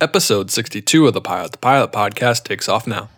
Episode 62 of the Pilot to Pilot podcast takes off now.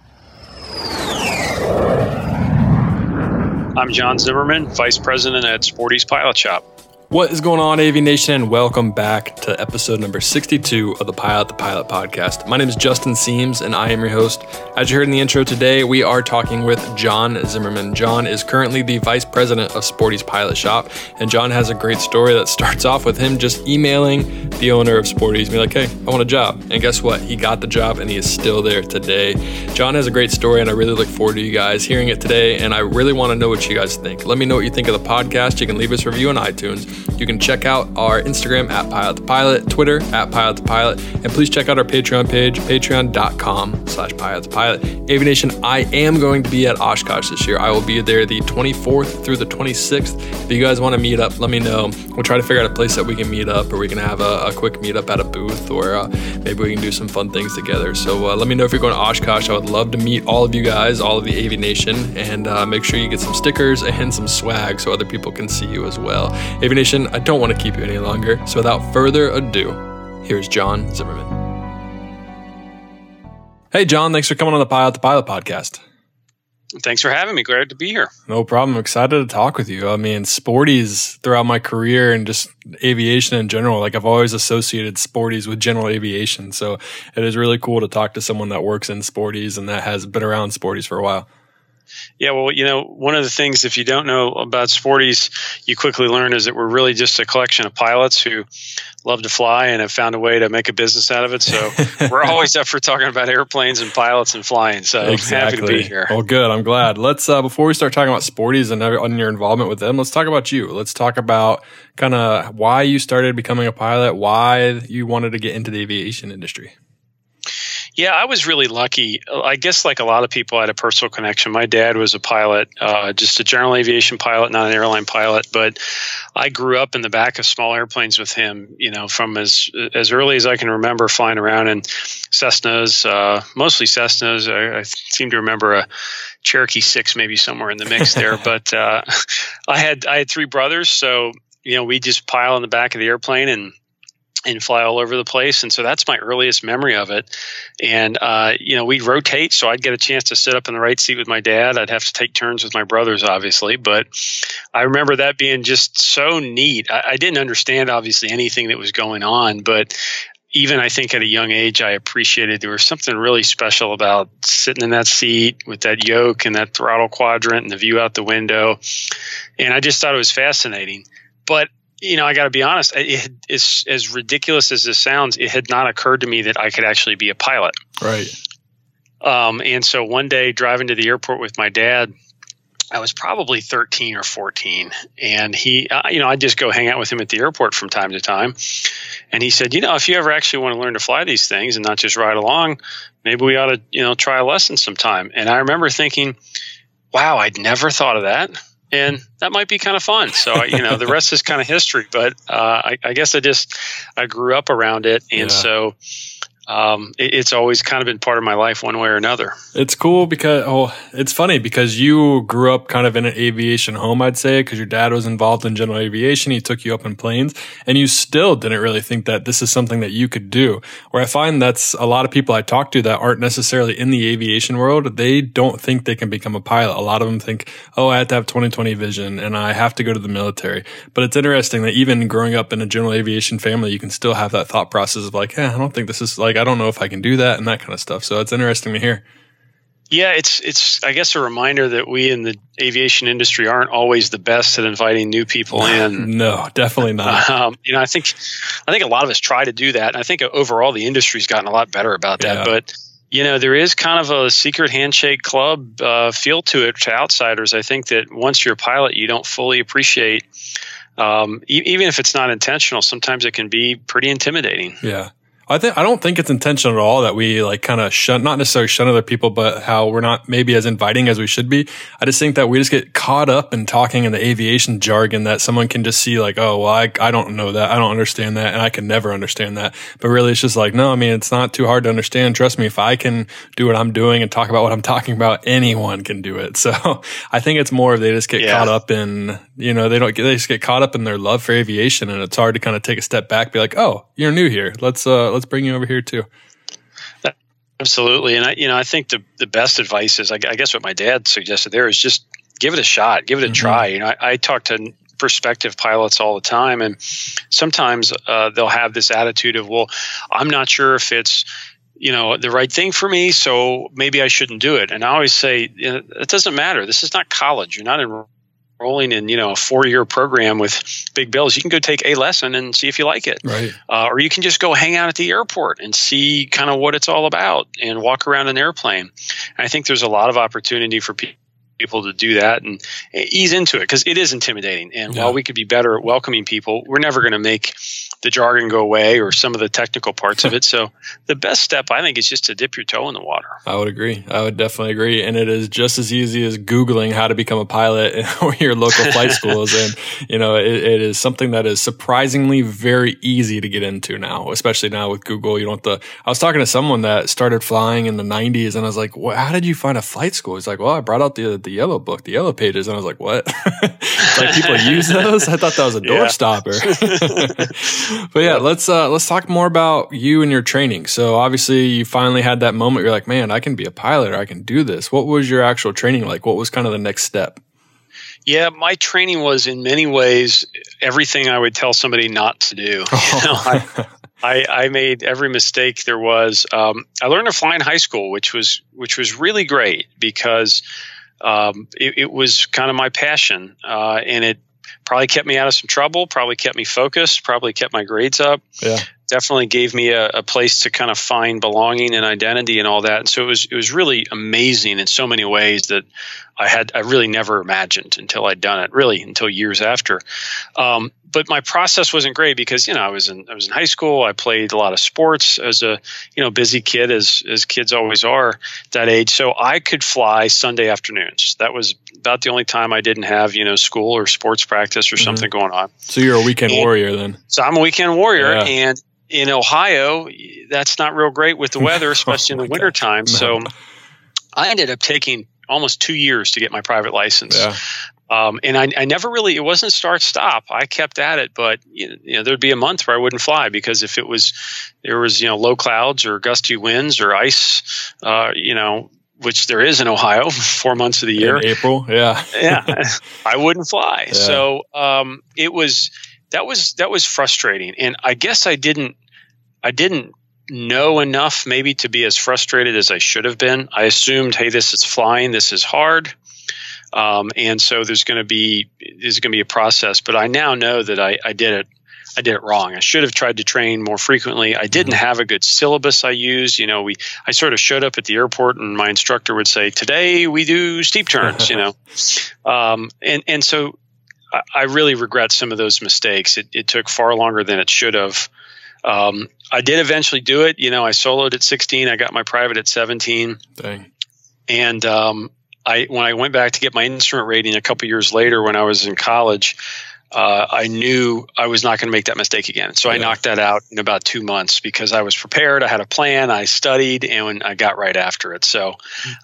I'm John Zimmerman, Vice President at Sporty's Pilot Shop. What is going on, Avination, and welcome back to episode number 62 of the Pilot to Pilot podcast. My name is Justin Siems, and I am your host. As you heard in the intro today, we are talking with John Zimmerman. John is currently the Vice President of Sporty's Pilot Shop, and John has a great story that starts off with him just emailing the owner of Sporty's, be like, hey, I want a job. And guess what? He got the job, and he is still there today. John has a great story, and I really look forward to you guys hearing it today, and I really want to know what you guys think. Let me know what you think of the podcast. You can leave us a review on iTunes. You can check out our Instagram at Pilot to Pilot, Twitter at Pilot to Pilot, and please check out our Patreon page, patreon.com slash Pilot to Pilot. Avination, I am going to be at Oshkosh this year. I will be there the 24th through the 26th. If you guys want to meet up, let me know. We'll try to figure out a place that we can meet up or we can have a, a quick meetup at a booth or uh, maybe we can do some fun things together. So uh, let me know if you're going to Oshkosh. I would love to meet all of you guys, all of the Avination, and uh, make sure you get some stickers and some swag so other people can see you as well. Avination, I don't want to keep you any longer. So without further ado, here's John Zimmerman. Hey, John, thanks for coming on the Pilot to Pilot podcast. Thanks for having me. Glad to be here. No problem. I'm excited to talk with you. I mean, Sporty's throughout my career and just aviation in general, like I've always associated Sporty's with general aviation. So it is really cool to talk to someone that works in Sporty's and that has been around Sporty's for a while. Yeah, well, you know, one of the things, if you don't know about Sporty's, you quickly learn is that we're really just a collection of pilots who love to fly and have found a way to make a business out of it. So we're always up for talking about airplanes and pilots and flying. So exactly. happy to be here. Well, good. I'm glad. Let's, uh, before we start talking about Sporty's and, and your involvement with them, let's talk about you. Let's talk about kind of why you started becoming a pilot, why you wanted to get into the aviation industry. Yeah, I was really lucky. I guess, like a lot of people, I had a personal connection. My dad was a pilot, uh, just a general aviation pilot, not an airline pilot. But I grew up in the back of small airplanes with him. You know, from as as early as I can remember, flying around in Cessnas, uh, mostly Cessnas. I, I, seem to remember a Cherokee Six, maybe somewhere in the mix there. but uh, I had I had three brothers, so you know, we just pile in the back of the airplane and and fly all over the place. And so that's my earliest memory of it. And, uh, you know, we'd rotate. So I'd get a chance to sit up in the right seat with my dad. I'd have to take turns with my brothers, obviously. But I remember that being just so neat. I, I didn't understand, obviously, anything that was going on. But even I think at a young age, I appreciated there was something really special about sitting in that seat with that yoke and that throttle quadrant and the view out the window. And I just thought it was fascinating. But you know, I got to be honest. It, it's as ridiculous as this sounds. It had not occurred to me that I could actually be a pilot. Right. Um, and so one day, driving to the airport with my dad, I was probably 13 or 14, and he, uh, you know, I'd just go hang out with him at the airport from time to time. And he said, you know, if you ever actually want to learn to fly these things and not just ride along, maybe we ought to, you know, try a lesson sometime. And I remember thinking, wow, I'd never thought of that and that might be kind of fun. So you know, the rest is kind of history. But uh, I, I, guess I just I grew up around it, and yeah. so um, it, it's always kind of been part of my life one way or another. It's cool because oh, it's funny because you grew up kind of in an aviation home, I'd say, because your dad was involved in general aviation. He took you up in planes, and you still didn't really think that this is something that you could do. Where I find that's a lot of people I talk to that aren't necessarily in the aviation world. They don't think they can become a pilot. A lot of them think, oh, I have to have 2020 vision and I have to go to the military. But it's interesting that even growing up in a general aviation family, you can still have that thought process of like, yeah, I don't think this is like I don't know if I can do that and that kind of stuff. So it's interesting to hear. Yeah, it's it's I guess a reminder that we in the aviation industry aren't always the best at inviting new people in. No, definitely not. Um, you know, I think I think a lot of us try to do that, and I think overall the industry's gotten a lot better about that. Yeah. But you know, there is kind of a secret handshake club uh, feel to it to outsiders. I think that once you're a pilot, you don't fully appreciate. Um, e- even if it's not intentional, sometimes it can be pretty intimidating. Yeah. I think I don't think it's intentional at all that we like kind of shun, not necessarily shun other people, but how we're not maybe as inviting as we should be. I just think that we just get caught up in talking in the aviation jargon that someone can just see like, oh, well, I, I don't know that. I don't understand that. And I can never understand that. But really, it's just like, no, I mean, it's not too hard to understand. Trust me, if I can do what I'm doing and talk about what I'm talking about, anyone can do it. So I think it's more of they just get yeah. caught up in, you know, they don't get, they just get caught up in their love for aviation. And it's hard to kind of take a step back, be like, oh, you're new here. Let's, uh, let's bring you over here too. Absolutely, and I, you know, I think the the best advice is, I, I guess, what my dad suggested there is just give it a shot, give it a mm-hmm. try. You know, I, I talk to prospective pilots all the time, and sometimes uh, they'll have this attitude of, "Well, I'm not sure if it's." You know the right thing for me, so maybe I shouldn't do it. And I always say you know, it doesn't matter. This is not college. You're not in enrolling in you know a four year program with big bills you can go take a lesson and see if you like it right uh, or you can just go hang out at the airport and see kind of what it's all about and walk around an airplane and i think there's a lot of opportunity for people people to do that and ease into it because it is intimidating. And yeah. while we could be better at welcoming people, we're never going to make the jargon go away or some of the technical parts of it. So the best step, I think, is just to dip your toe in the water. I would agree. I would definitely agree. And it is just as easy as Googling how to become a pilot or your local flight schools. And, you know, it, it is something that is surprisingly very easy to get into now, especially now with Google. You don't have to. I was talking to someone that started flying in the 90s and I was like, well, how did you find a flight school? He's like, well, I brought out the, the yellow book, the yellow pages. And I was like, what? like people use those? I thought that was a doorstopper. yeah. but yeah, let's uh, let's talk more about you and your training. So obviously, you finally had that moment. You're like, man, I can be a pilot, or I can do this. What was your actual training like? What was kind of the next step? Yeah, my training was in many ways everything I would tell somebody not to do. You know, I, I, I, made every mistake there was. Um, I learned to fly in high school, which was which was really great because um, it, it, was kind of my passion, uh, and it probably kept me out of some trouble, probably kept me focused, probably kept my grades up. Yeah. Definitely gave me a, a, place to kind of find belonging and identity and all that. And so it was it was really amazing in so many ways that I had I really never imagined until I'd done it. Really until years after. Um, but my process wasn't great because you know I was in I was in high school. I played a lot of sports as a you know busy kid as as kids always are that age. So I could fly Sunday afternoons. That was about the only time I didn't have you know school or sports practice or mm-hmm. something going on. So you're a weekend and, warrior then. So I'm a weekend warrior, yeah. and in Ohio, that's not real great with the weather, especially oh in the wintertime. No. So I ended up taking almost two years to get my private license. Yeah. Um, and I, I, never really, it wasn't start stop. I kept at it, but you know, there'd be a month where I wouldn't fly because if it was, there was, you know, low clouds or gusty winds or ice, uh, you know, which there is in Ohio, four months of the year. In April, yeah, yeah, I wouldn't fly. Yeah. So um, it was that was that was frustrating, and I guess I didn't I didn't know enough maybe to be as frustrated as I should have been. I assumed, hey, this is flying, this is hard. Um, and so there's going to be there's going to be a process. But I now know that I, I did it I did it wrong. I should have tried to train more frequently. I didn't mm-hmm. have a good syllabus I used. You know, we I sort of showed up at the airport and my instructor would say, "Today we do steep turns." you know, um, and and so I, I, really regret some of those mistakes. It, it took far longer than it should have. Um, I did eventually do it. You know, I soloed at 16. I got my private at 17. Dang. And um, I when I went back to get my instrument rating a couple years later when I was in college, uh, I knew I was not going to make that mistake again. So yeah. I knocked that out in about two months because I was prepared. I had a plan. I studied, and I got right after it. So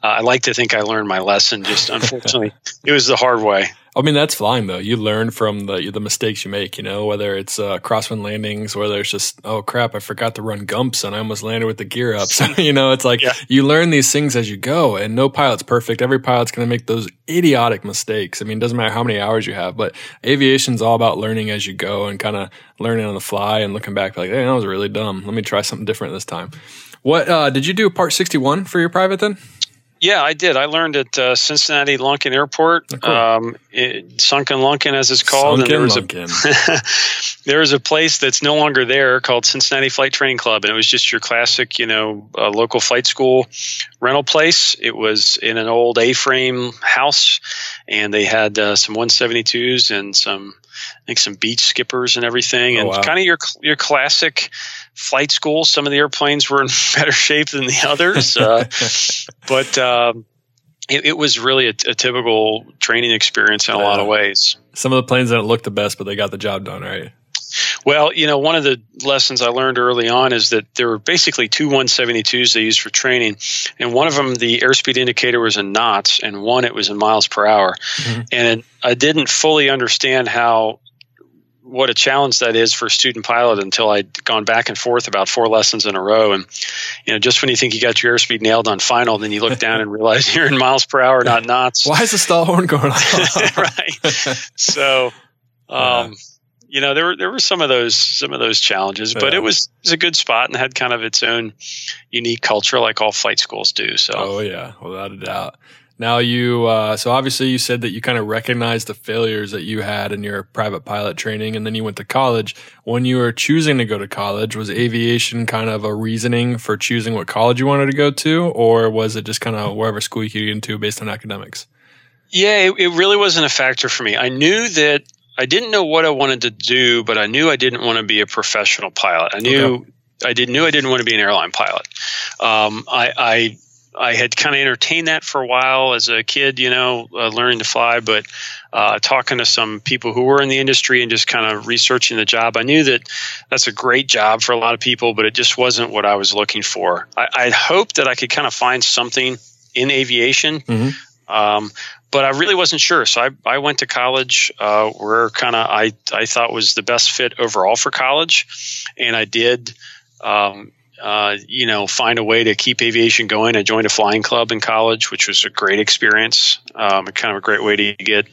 uh, I like to think I learned my lesson. Just unfortunately, it was the hard way. I mean, that's flying though. You learn from the the mistakes you make. You know, whether it's uh, crosswind landings, whether it's just oh crap, I forgot to run gumps and I almost landed with the gear up. So you know, it's like yeah. you learn these things as you go, and no pilot's perfect. Every pilot's going to make those idiotic mistakes. I mean, it doesn't matter how many hours you have, but aviation's all about learning as you go and kind of learning on the fly and looking back like, hey, that was really dumb. Let me try something different this time. What uh, did you do? Part sixty one for your private then? Yeah, I did. I learned at uh, Cincinnati Lunken Airport, oh, cool. um, it, Sunken Lunken as it's called. Sunken and there was a there was a place that's no longer there called Cincinnati Flight Training Club, and it was just your classic, you know, uh, local flight school rental place. It was in an old A-frame house, and they had uh, some 172s and some, I think, some Beech Skippers and everything, oh, and wow. kind of your your classic flight school. Some of the airplanes were in better shape than the others, uh, but um, it, it, was really a, a, typical training experience in a lot of ways. Some of the planes didn't look the best, but they got the job done, right? Well, you know, one of the lessons I learned early on is that there were basically two 172s they used for training, and one of them the airspeed indicator was in knots, and one it was in miles per hour. Mm-hmm. And I didn't fully understand how what a challenge that is for a student pilot until I'd gone back and forth about four lessons in a row. And, you know, just when you think you got your airspeed nailed on final, then you look down and realize you're in miles per hour, not knots. Why is the stall horn going off? right. So, um, yeah. you know, there were, there were some of those, some of those challenges, but yeah. it was, it was a good spot and had kind of its own unique culture like all flight schools do. So, oh yeah, without a doubt. Now you, uh, so obviously you said that you kind of recognized the failures that you had in your private pilot training, and then you went to college. When you were choosing to go to college, was aviation kind of a reasoning for choosing what college you wanted to go to, or was it just kind of wherever school you could get into based on academics? Yeah, it, it really wasn't a factor for me. I knew that I didn't know what I wanted to do, but I knew I didn't want to be a professional pilot. I knew. Okay. I did knew I didn't want to be an airline pilot. Um, I, I I had kind of entertained that for a while as a kid, you know, uh, learning to fly, but uh, talking to some people who were in the industry and just kind of researching the job, I knew that that's a great job for a lot of people, but it just wasn't what I was looking for. I, I hoped that I could kind of find something in aviation. Mm-hmm. Um, but I really wasn't sure. So I, I went to college uh, where kind of I, I thought was the best fit overall for college. And I did um, uh, you know, find a way to keep aviation going. I joined a flying club in college, which was a great experience, um, kind of a great way to get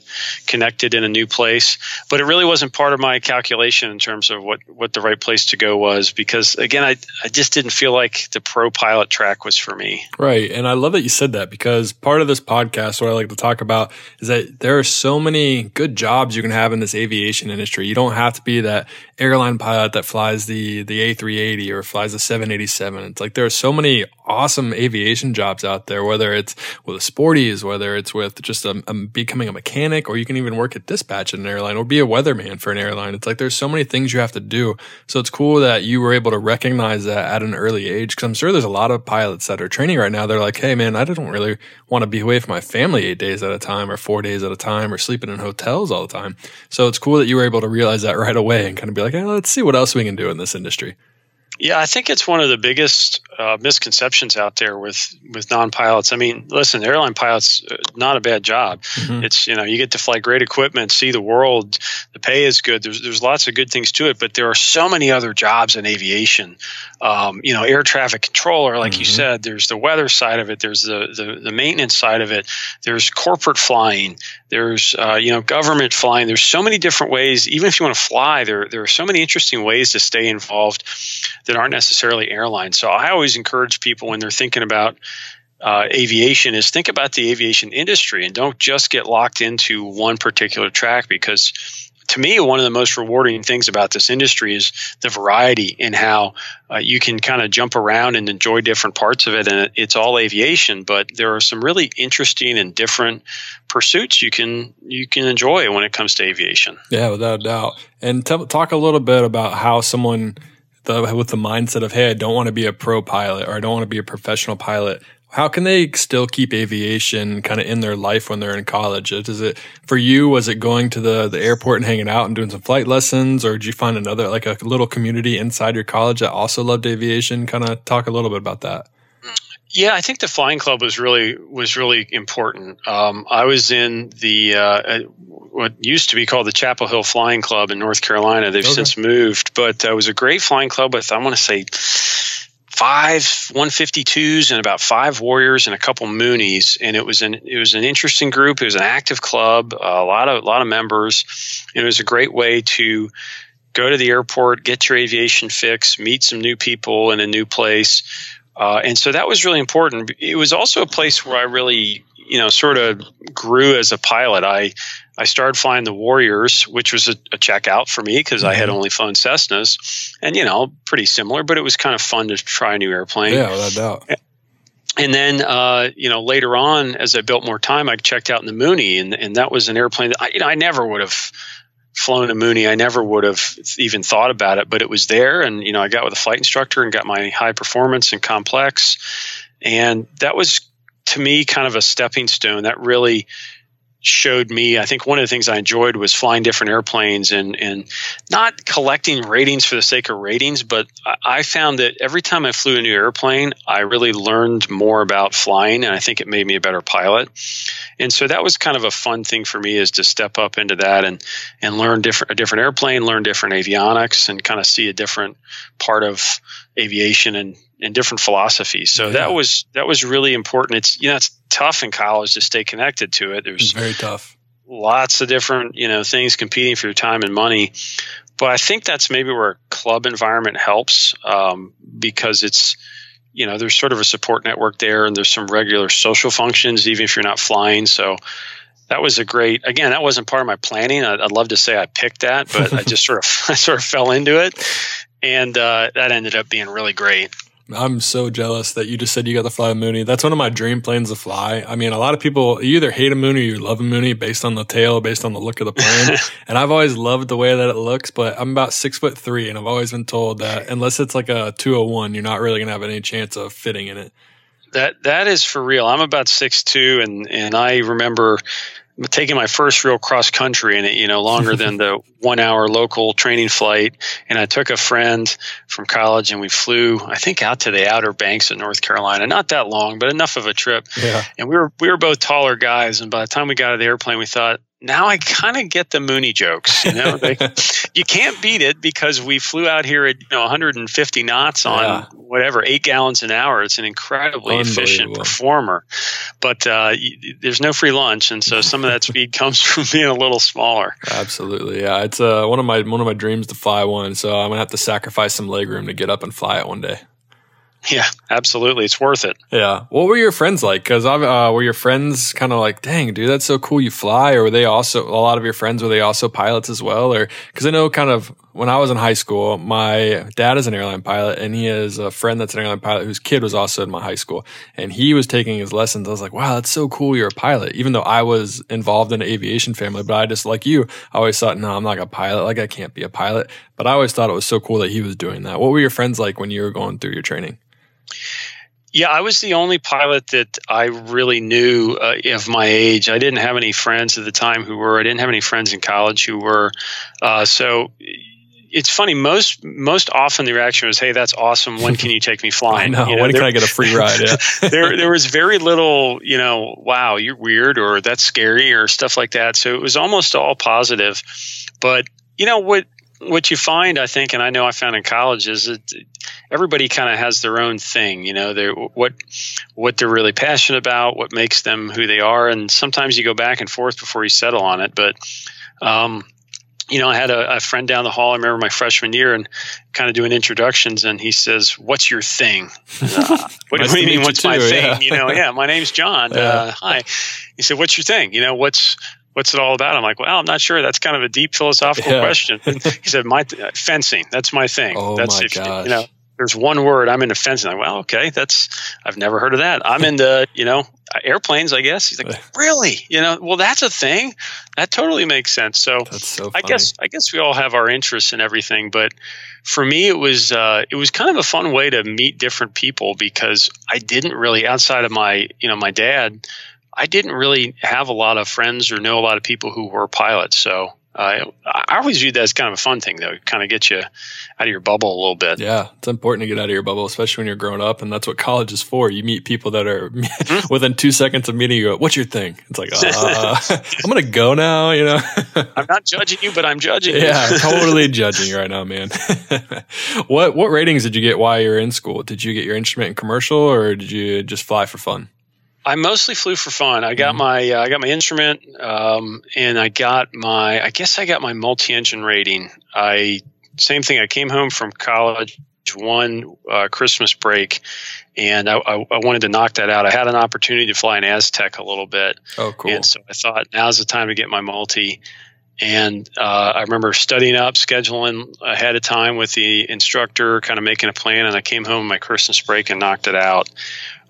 connected in a new place. But it really wasn't part of my calculation in terms of what, what the right place to go was because, again, I, I just didn't feel like the pro pilot track was for me. Right. And I love that you said that because part of this podcast, what I like to talk about is that there are so many good jobs you can have in this aviation industry. You don't have to be that airline pilot that flies the, the A380 or flies the 7 787. It's like there are so many awesome aviation jobs out there, whether it's with a Sporty's, whether it's with just a, a, becoming a mechanic, or you can even work at dispatch at an airline or be a weatherman for an airline. It's like there's so many things you have to do. So it's cool that you were able to recognize that at an early age. Cause I'm sure there's a lot of pilots that are training right now. They're like, Hey man, I don't really want to be away from my family eight days at a time or four days at a time or sleeping in hotels all the time. So it's cool that you were able to realize that right away and kind of be like, hey, let's see what else we can do in this industry. Yeah, I think it's one of the biggest uh, misconceptions out there with with non-pilots. I mean, listen, airline pilots uh, not a bad job. Mm-hmm. It's you know you get to fly great equipment, see the world. The pay is good. There's there's lots of good things to it, but there are so many other jobs in aviation. Um, you know, air traffic controller, like mm-hmm. you said. There's the weather side of it. There's the, the the maintenance side of it. There's corporate flying. There's uh, you know government flying. There's so many different ways. Even if you want to fly, there there are so many interesting ways to stay involved that aren't necessarily airlines. So I always encourage people when they're thinking about uh, aviation is think about the aviation industry and don't just get locked into one particular track because to me one of the most rewarding things about this industry is the variety in how uh, you can kind of jump around and enjoy different parts of it and it's all aviation but there are some really interesting and different pursuits you can you can enjoy when it comes to aviation. Yeah without a doubt. And t- talk a little bit about how someone the, with the mindset of, hey, I don't want to be a pro pilot or I don't want to be a professional pilot, how can they still keep aviation kind of in their life when they're in college? Is it for you? Was it going to the, the airport and hanging out and doing some flight lessons, or did you find another like a little community inside your college that also loved aviation? Kind of talk a little bit about that. Yeah, I think the flying club was really was really important. Um, I was in the uh, what used to be called the Chapel Hill Flying Club in North Carolina. They've okay. since moved, but uh, it was a great flying club with I want to say five 152s and about five warriors and a couple Mooneys and it was an it was an interesting group it was an active club a lot of a lot of members it was a great way to go to the airport get your aviation fix meet some new people in a new place uh, and so that was really important. It was also a place where I really, you know, sort of grew as a pilot. I I started flying the Warriors, which was a, a checkout for me because mm-hmm. I had mm-hmm. only flown Cessnas, and you know, pretty similar, but it was kind of fun to try a new airplane. Yeah, without doubt. And then, uh, you know, later on, as I built more time, I checked out in the Mooney, and and that was an airplane that I, you know, I never would have flown a Mooney, I never would have even thought about it, but it was there. And, you know, I got with a flight instructor and got my high performance and complex. And that was, to me, kind of a stepping stone that really showed me i think one of the things i enjoyed was flying different airplanes and and not collecting ratings for the sake of ratings but i found that every time i flew a new airplane i really learned more about flying and i think it made me a better pilot. And so that was kind of a fun thing for me is to step up into that and and learn different a different airplane learn different avionics and kind of see a different part of aviation and and different philosophies. So yeah. that was that was really important. It's you know it's tough in college to stay connected to it. There's it's very tough. Lots of different you know things competing for your time and money. But I think that's maybe where club environment helps um, because it's you know there's sort of a support network there and there's some regular social functions even if you're not flying. So that was a great again that wasn't part of my planning i'd, I'd love to say i picked that but i just sort of i sort of fell into it and uh, that ended up being really great I'm so jealous that you just said you got to fly a Mooney. That's one of my dream planes to fly. I mean, a lot of people you either hate a Mooney or you love a Mooney based on the tail, based on the look of the plane. and I've always loved the way that it looks, but I'm about six foot three, and I've always been told that unless it's like a 201, you're not really gonna have any chance of fitting in it. That that is for real. I'm about six two, and and I remember taking my first real cross country and it, you know, longer than the one hour local training flight. And I took a friend from college and we flew, I think, out to the Outer Banks of North Carolina. Not that long, but enough of a trip. Yeah. And we were we were both taller guys. And by the time we got out of the airplane, we thought, now I kind of get the Mooney jokes. You know, they, you can't beat it because we flew out here at you know 150 knots on yeah. whatever eight gallons an hour. It's an incredibly efficient performer, but uh, there's no free lunch, and so some of that speed comes from being a little smaller. Absolutely, yeah. It's uh, one of my one of my dreams to fly one, so I'm gonna have to sacrifice some legroom to get up and fly it one day. Yeah, absolutely. It's worth it. Yeah. What were your friends like? Because uh, were your friends kind of like, dang, dude, that's so cool you fly? Or were they also, a lot of your friends, were they also pilots as well? Or, because I know kind of when I was in high school, my dad is an airline pilot and he has a friend that's an airline pilot whose kid was also in my high school. And he was taking his lessons. I was like, wow, that's so cool you're a pilot. Even though I was involved in an aviation family, but I just, like you, I always thought, no, I'm not a pilot. Like, I can't be a pilot. But I always thought it was so cool that he was doing that. What were your friends like when you were going through your training? Yeah, I was the only pilot that I really knew uh, of my age. I didn't have any friends at the time who were. I didn't have any friends in college who were. Uh, so it's funny. Most most often the reaction was, "Hey, that's awesome. When can you take me flying? I know. You know when there, can I get a free ride?" Yeah. there there was very little, you know, wow, you're weird or that's scary or stuff like that. So it was almost all positive. But you know what what you find, I think, and I know I found in college is that everybody kind of has their own thing. You know, they're, what what they're really passionate about, what makes them who they are, and sometimes you go back and forth before you settle on it. But um, you know, I had a, a, friend down the hall. I remember my freshman year and kind of doing introductions, and he says, "What's your thing?" Uh, what, nice do you mean? What's too, my yeah. thing? You know, yeah, my name's John. Yeah. Uh, hi. He said, "What's your thing? You know, what's what's it all about? I'm like, well, I'm not sure. That's kind of a deep philosophical yeah. question. he said, my th- fencing. That's my thing. Oh that's my if, gosh. You know, there's one word I'm into fencing. I'm like, well, okay, that's I've never heard of that. I'm into you know airplanes, I guess. He's like, really? You know, well, that's a thing. That totally makes sense. So, so I guess I guess we all have our interests in everything, but for me, it was uh, it was kind of a fun way to meet different people because I didn't really outside of my you know my dad. I didn't really have a lot of friends or know a lot of people who were pilots. So uh, I always viewed that as kind of a fun thing, though. Kind of get you out of your bubble a little bit. Yeah, it's important to get out of your bubble, especially when you're growing up, and that's what college is for. You meet people that are mm-hmm. within two seconds of meeting you. Go, What's your thing? It's like, uh, I'm gonna go now. You know, I'm not judging you, but I'm judging. Yeah, totally judging you right now, man. what what ratings did you get while you were in school? Did you get your instrument in commercial, or did you just fly for fun? I mostly flew for fun. I got mm-hmm. my uh, I got my instrument, um, and I got my I guess I got my multi-engine rating. I same thing. I came home from college one uh, Christmas break, and I, I, I, wanted to knock that out. I had an opportunity to fly an Aztec a little bit. Oh, cool! And so I thought now's the time to get my multi. And uh, I remember studying up, scheduling ahead of time with the instructor, kind of making a plan. And I came home my Christmas break and knocked it out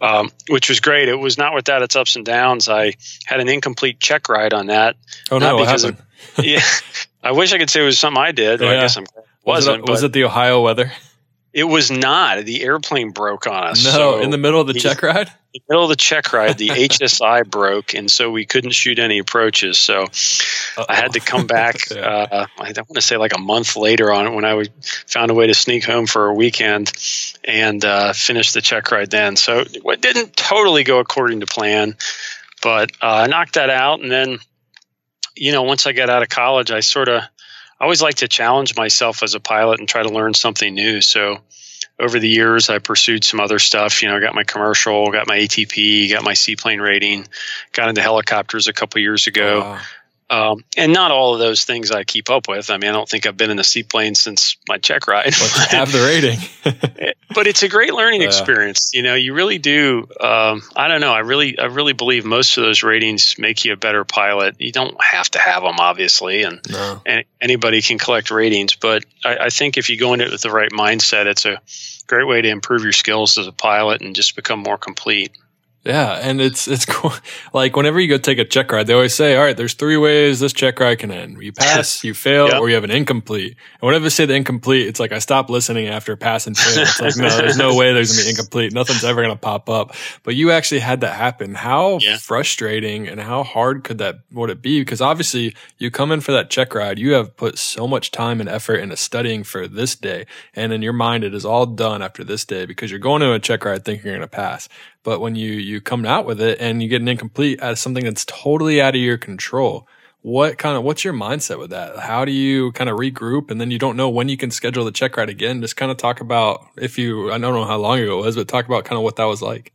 um, which was great. It was not without its ups and downs. I had an incomplete check ride on that. Oh no, because of, yeah, I wish I could say it was something I did. Yeah. I guess I'm wasn't. Was it, was it the Ohio weather? It was not. The airplane broke on us. No, so in the middle of the check ride. The middle of the check ride, the HSI broke, and so we couldn't shoot any approaches. So Uh-oh. I had to come back. uh, I want to say like a month later on when I found a way to sneak home for a weekend and uh, finish the check ride then. So it didn't totally go according to plan, but uh, I knocked that out, and then you know once I got out of college, I sort of I always like to challenge myself as a pilot and try to learn something new. So over the years, I pursued some other stuff. You know, I got my commercial, got my ATP, got my seaplane rating, got into helicopters a couple years ago. Wow. Um, and not all of those things I keep up with. I mean, I don't think I've been in a seaplane since my check ride. But have the rating. but it's a great learning yeah. experience. You know, you really do. Um, I don't know. I really, I really believe most of those ratings make you a better pilot. You don't have to have them, obviously, and, no. and anybody can collect ratings. But I, I think if you go into it with the right mindset, it's a great way to improve your skills as a pilot and just become more complete. Yeah, and it's it's cool. Like whenever you go take a check ride, they always say, "All right, there's three ways this check ride can end: you pass, you fail, yep. or you have an incomplete." And whenever they say the incomplete, it's like I stop listening after pass and fail. It's like no, there's no way there's gonna be incomplete. Nothing's ever gonna pop up. But you actually had that happen. How yeah. frustrating and how hard could that would it be? Because obviously you come in for that check ride, you have put so much time and effort into studying for this day, and in your mind it is all done after this day because you're going to a check ride thinking you're gonna pass. But when you you come out with it and you get an incomplete as something that's totally out of your control, what kind of what's your mindset with that? How do you kind of regroup and then you don't know when you can schedule the check ride again? Just kind of talk about if you I don't know how long ago it was, but talk about kind of what that was like.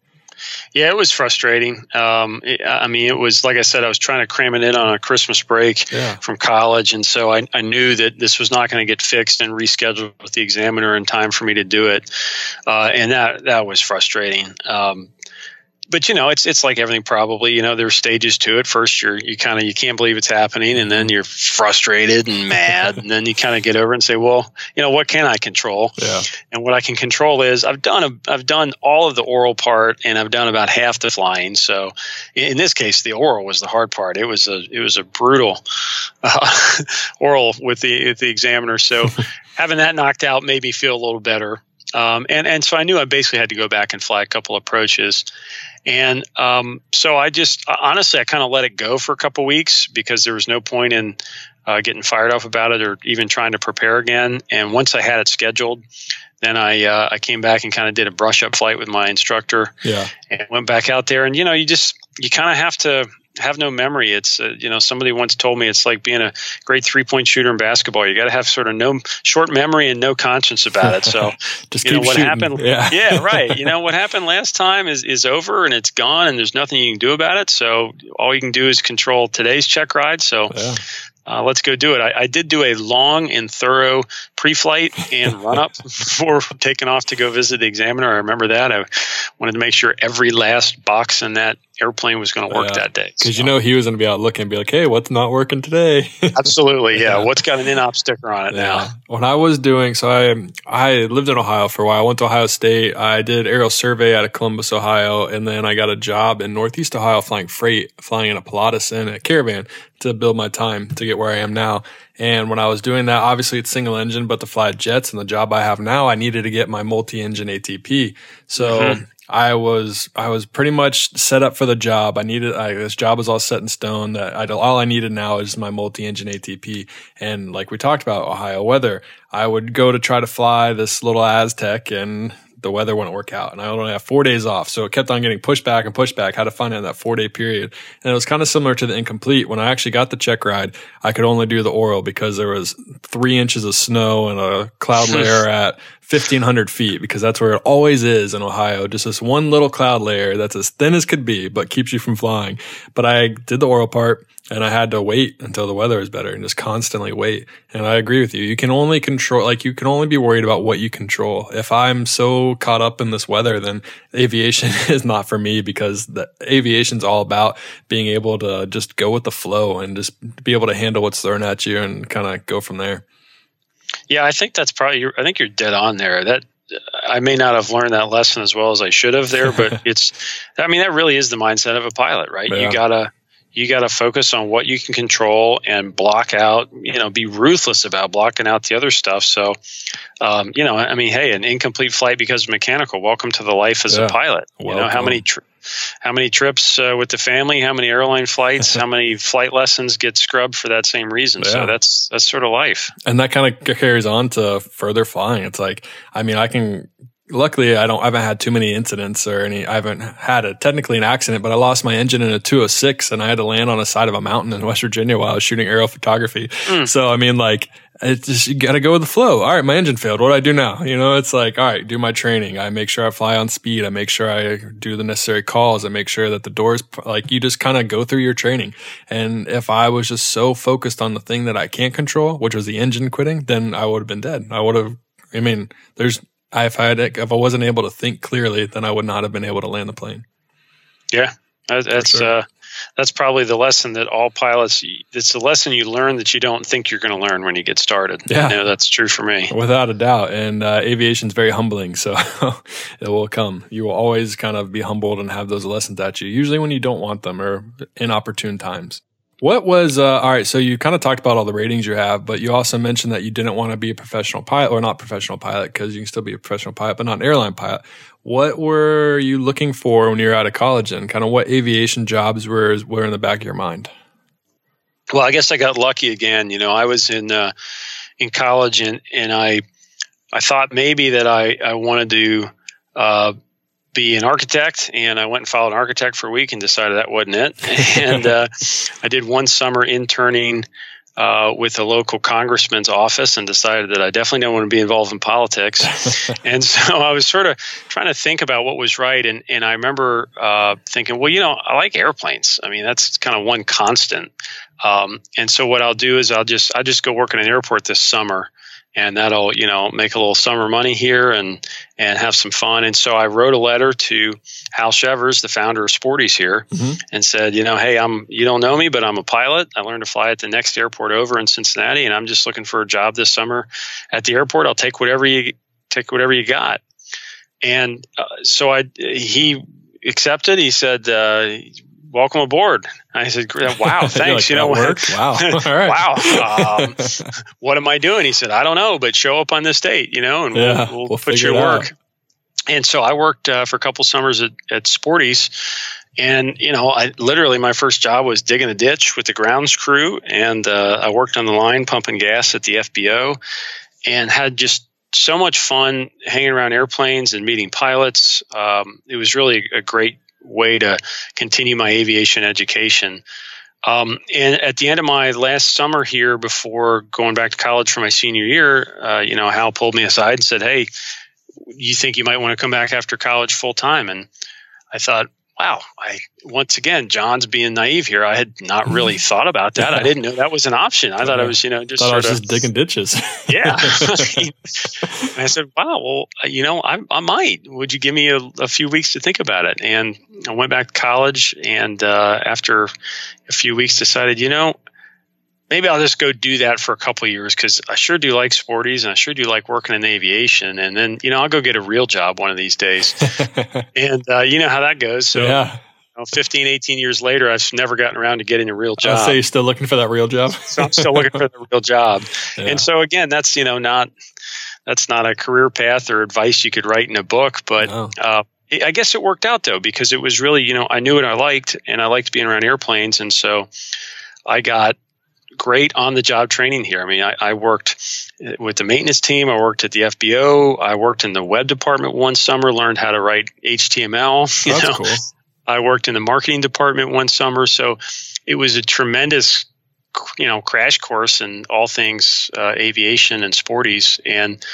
Yeah, it was frustrating. Um, it, I mean, it was like I said, I was trying to cram it in on a Christmas break yeah. from college, and so I, I knew that this was not going to get fixed and rescheduled with the examiner in time for me to do it, uh, and that that was frustrating. Um, but you know, it's it's like everything. Probably, you know, there's stages to it. First, you're you kind of you can't believe it's happening, and then you're frustrated and mad, and then you kind of get over and say, well, you know, what can I control? Yeah. And what I can control is I've done a I've done all of the oral part, and I've done about half the flying. So, in this case, the oral was the hard part. It was a it was a brutal uh, oral with the with the examiner. So, having that knocked out made me feel a little better. Um, and and so I knew I basically had to go back and fly a couple approaches, and um, so I just honestly I kind of let it go for a couple weeks because there was no point in uh, getting fired off about it or even trying to prepare again. And once I had it scheduled, then I uh, I came back and kind of did a brush up flight with my instructor. Yeah, and went back out there, and you know you just you kind of have to have no memory. It's uh, you know somebody once told me it's like being a great three point shooter in basketball. You got to have sort of no short memory and no conscience about it. So just you know what shooting. happened. Yeah. yeah, right. You know what happened last time is is over and it's gone and there's nothing you can do about it. So all you can do is control today's check ride. So. Yeah uh, let's go do it. I, I, did do a long and thorough pre-flight and run-up before taking off to go visit the examiner. I remember that. I wanted to make sure every last box in that airplane was going to work yeah. that day. Because so. you know he was going to be out looking and be like, "Hey, what's not working today?" Absolutely, yeah. yeah. What's got an in-op sticker on it yeah. now? When I was doing, so I I lived in Ohio for a while. I went to Ohio State. I did aerial survey out of Columbus, Ohio, and then I got a job in Northeast Ohio flying freight, flying in a Pilatus and a Caravan to build my time to get where I am now. And when I was doing that, obviously it's single engine, but to fly jets and the job I have now, I needed to get my multi-engine ATP. So mm-hmm. I was I was pretty much set up for the job. I needed I, this job was all set in stone. That I, all I needed now is my multi-engine ATP. And like we talked about Ohio weather, I would go to try to fly this little Aztec, and the weather wouldn't work out. And I only have four days off. So it kept on getting pushed back and pushed back. Had to find out that four day period. And it was kind of similar to the incomplete. When I actually got the check ride, I could only do the oral because there was three inches of snow and a cloud layer at 1500 feet because that's where it always is in Ohio. Just this one little cloud layer that's as thin as could be, but keeps you from flying. But I did the oral part and I had to wait until the weather is better and just constantly wait. And I agree with you. You can only control, like, you can only be worried about what you control. If I'm so caught up in this weather, then aviation is not for me because the aviation's all about being able to just go with the flow and just be able to handle what's thrown at you and kind of go from there. Yeah, I think that's probably, I think you're dead on there. That, I may not have learned that lesson as well as I should have there, but it's, I mean, that really is the mindset of a pilot, right? Yeah. You gotta, you got to focus on what you can control and block out, you know, be ruthless about blocking out the other stuff. So, um, you know, I mean, hey, an incomplete flight because of mechanical. Welcome to the life as yeah. a pilot. Welcome. You know, how many tri- how many trips uh, with the family, how many airline flights, how many flight lessons get scrubbed for that same reason. Yeah. So that's that's sort of life. And that kind of carries on to further flying. It's like, I mean, I can luckily I don't I haven't had too many incidents or any I haven't had a technically an accident, but I lost my engine in a 206 and I had to land on the side of a mountain in West Virginia while I was shooting aerial photography. Mm. So I mean like it's just you got to go with the flow. All right, my engine failed. What do I do now? You know, it's like all right, do my training. I make sure I fly on speed. I make sure I do the necessary calls. I make sure that the doors like you just kind of go through your training. And if I was just so focused on the thing that I can't control, which was the engine quitting, then I would have been dead. I would have I mean, there's if I had, if I wasn't able to think clearly, then I would not have been able to land the plane. Yeah, that's sure. uh, that's probably the lesson that all pilots. It's the lesson you learn that you don't think you're going to learn when you get started. Yeah, you know, that's true for me, without a doubt. And uh, aviation is very humbling, so it will come. You will always kind of be humbled and have those lessons at you. Usually when you don't want them or inopportune times. What was uh, all right? So you kind of talked about all the ratings you have, but you also mentioned that you didn't want to be a professional pilot or not professional pilot because you can still be a professional pilot, but not an airline pilot. What were you looking for when you were out of college, and kind of what aviation jobs were were in the back of your mind? Well, I guess I got lucky again. You know, I was in uh, in college, and and I I thought maybe that I I wanted to uh, be an architect, and I went and followed an architect for a week and decided that wasn't it. and uh, I did one summer interning uh, with a local congressman's office and decided that I definitely don't want to be involved in politics. and so I was sort of trying to think about what was right. And, and I remember uh, thinking, well, you know, I like airplanes. I mean, that's kind of one constant. Um, and so what I'll do is I'll just I'll just go work in an airport this summer and that'll you know make a little summer money here and and have some fun. And so I wrote a letter to Hal Shevers, the founder of Sporty's here, mm-hmm. and said, you know, hey, I'm you don't know me, but I'm a pilot. I learned to fly at the next airport over in Cincinnati, and I'm just looking for a job this summer at the airport. I'll take whatever you take whatever you got. And uh, so I he accepted. He said, uh, welcome aboard. I said, wow, thanks. like, you know, worked? wow, wow. Um, what am I doing? He said, I don't know, but show up on this date, you know, and yeah, we'll, we'll, we'll put you to work. And so I worked uh, for a couple summers at, at Sporty's. And, you know, I literally, my first job was digging a ditch with the grounds crew. And uh, I worked on the line pumping gas at the FBO and had just so much fun hanging around airplanes and meeting pilots. Um, it was really a great way to continue my aviation education. Um, and at the end of my last summer here, before going back to college for my senior year, uh, you know, Hal pulled me aside and said, "Hey, you think you might want to come back after college full time?" And I thought, wow, I once again, John's being naive here. I had not really thought about that. I didn't know that was an option. I thought I was, you know, just sort I was of, just digging ditches. yeah. I said, wow, well, you know, I, I might. Would you give me a, a, few weeks to think about it? And I went back to college, and uh, after a few weeks, decided, you know, maybe I'll just go do that for a couple years because I sure do like Sporty's and I sure do like working in aviation. And then, you know, I'll go get a real job one of these days. and uh, you know how that goes. So, yeah. You know, 15, 18 years later, I've never gotten around to getting a real job. Say you're still looking for that real job. so I'm still looking for the real job. Yeah. And so again, that's, you know, not, that's not a career path or advice you could write in a book, but, no. uh, I guess it worked out though, because it was really, you know, I knew what I liked and I liked being around airplanes. And so I got great on the job training here. I mean, I, I, worked with the maintenance team, I worked at the FBO, I worked in the web department one summer, learned how to write HTML. You That's know? cool. I worked in the marketing department one summer. So it was a tremendous, you know, crash course in all things uh, aviation and Sporty's. And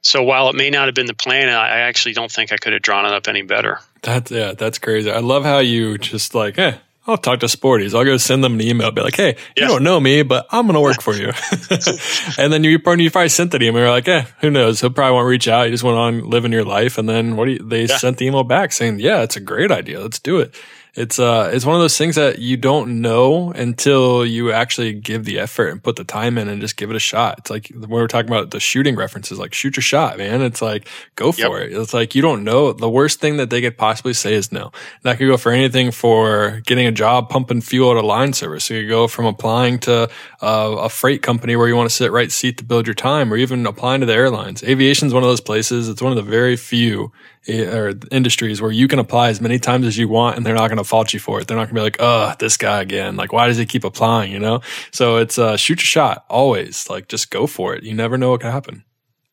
so while it may not have been the plan, I actually don't think I could have drawn it up any better. That's yeah, that's crazy. I love how you just like, eh, I'll talk to Sporty's. I'll go send them an email, be like, "Hey, you don't know me, but I'm going to work for you." and then you probably, you probably sent the email. You're like, "Eh, who knows? He'll probably won't reach out. You just went on living your life." And then what do you, they yeah. sent the email back saying, "Yeah, it's a great idea. Let's do it." It's uh it's one of those things that you don't know until you actually give the effort and put the time in and just give it a shot. It's like when we were talking about the shooting references, like shoot your shot, man. It's like go for yep. it. It's like you don't know. The worst thing that they could possibly say is no. That could go for anything for getting a job pumping fuel at a line service. So you go from applying to uh, a freight company where you want to sit right seat to build your time, or even applying to the airlines. Aviation is one of those places. It's one of the very few or industries where you can apply as many times as you want and they're not going to fault you for it. They're not going to be like, oh, this guy again. Like, why does he keep applying? You know? So it's uh, shoot your shot always. Like, just go for it. You never know what can happen.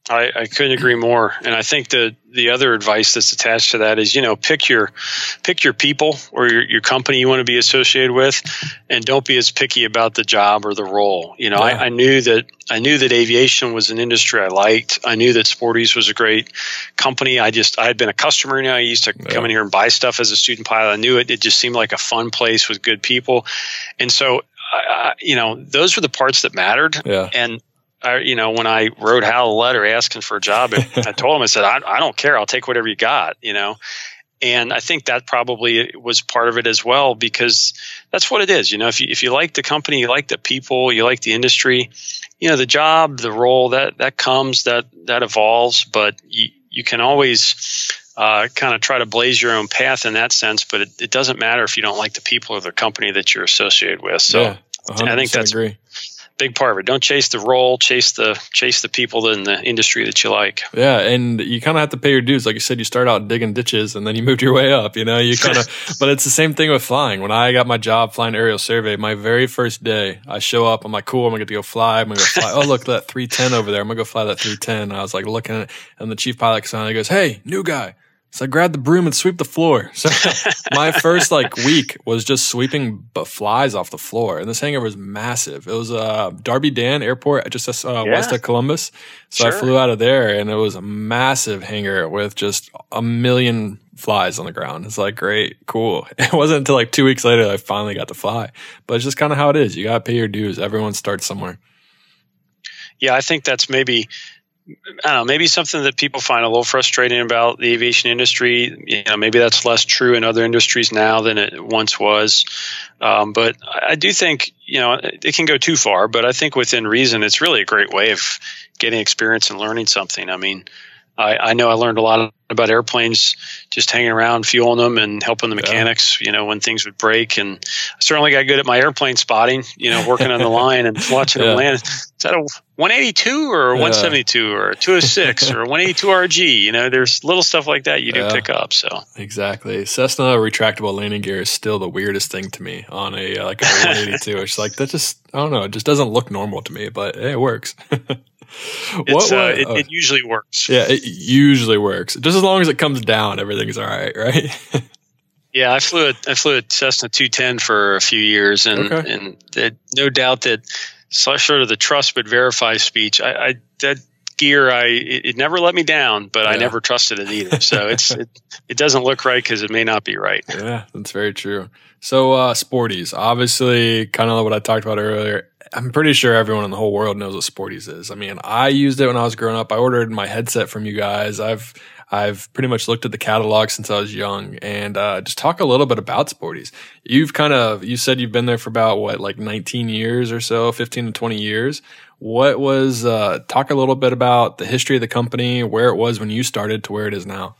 I, I, couldn't agree more. And I think the the other advice that's attached to that is, you know, pick your pick your people or your, your company you want to be associated with, and don't be as picky about the job or the role. You know, yeah. I, I, knew that I knew that aviation was an industry I liked. I knew that Sporty's was a great company. I just I had been a customer. Know, I used to yeah. come in here and buy stuff as a student pilot. I knew it. It just seemed like a fun place with good people, and so uh, you know, those were the parts that mattered. Yeah. And I, you know, when I wrote Hal a letter asking for a job, I told him, I said, I, I don't care. I'll take whatever you got, you know. And I think that probably was part of it as well because that's what it is. You know, if you, if you like the company, you like the people, you like the industry, you know, the job, the role that, that comes, that, that evolves, but you, you can always uh, kind of try to blaze your own path in that sense, but it, it, doesn't matter if you don't like the people or the company that you're associated with. So yeah, I think that's agree big part of it. Don't chase the role, chase the chase the people in the industry that you like. Yeah, and you kind of have to pay your dues. Like you said, you start out digging ditches and then you moved your way up. You know, you kind of. but it's the same thing with flying. When I got my job flying aerial survey, my very first day, I show up. I'm like, cool. I'm gonna get to go fly. I'm gonna go fly. oh, look, that 310 over there. I'm gonna go fly that 310. And I was like looking at it, and the chief pilot comes on. He goes, "Hey, new guy." So I grabbed the broom and sweep the floor. So my first like week was just sweeping flies off the floor, and this hangar was massive. It was uh, Darby Dan Airport, at just uh, yeah. west of Columbus. So sure. I flew out of there, and it was a massive hangar with just a million flies on the ground. It's like great, cool. It wasn't until like two weeks later that I finally got to fly, but it's just kind of how it is. You got to pay your dues. Everyone starts somewhere. Yeah, I think that's maybe I don't know, maybe something that people find a little frustrating about the aviation industry. You know, maybe that's less true in other industries now than it once was. Um, but I do think, you know, it can go too far, but I think within reason, it's really a great way of getting experience and learning something. I mean, I, I know I learned a lot about airplanes just hanging around, fueling them, and helping the mechanics. Yeah. You know, when things would break, and I certainly got good at my airplane spotting. You know, working on the line and watching yeah. them land. Is that a 182 or a 172 or a 206 or a 182 RG? You know, there's little stuff like that you do yeah. pick up. So exactly, Cessna retractable landing gear is still the weirdest thing to me on a like a 182. it's like that just I don't know, it just doesn't look normal to me, but hey, it works. what, uh, it, it, usually works. Yeah, it usually works. Just as long as it comes down, everything's all right, right? yeah, I flew a I flew a Cessna 210 for a few years, and okay. and it, no doubt that sort of the trust but verify speech. I, I that gear, I it, it, never let me down, but yeah. I never trusted it either. So it's it, it doesn't look right because it may not be right. Yeah, that's very true. So uh, Sporty's, obviously, kind of what I talked about earlier. I'm pretty sure everyone in the whole world knows what Sporty's is. I mean, I used it when I was growing up. I ordered my headset from you guys. I've I've pretty much looked at the catalog since I was young, and uh, just talk a little bit about Sporty's. You've kind of you said you've been there for about what like 19 years or so, 15 to 20 years. What was uh, talk a little bit about the history of the company, where it was when you started to where it is now.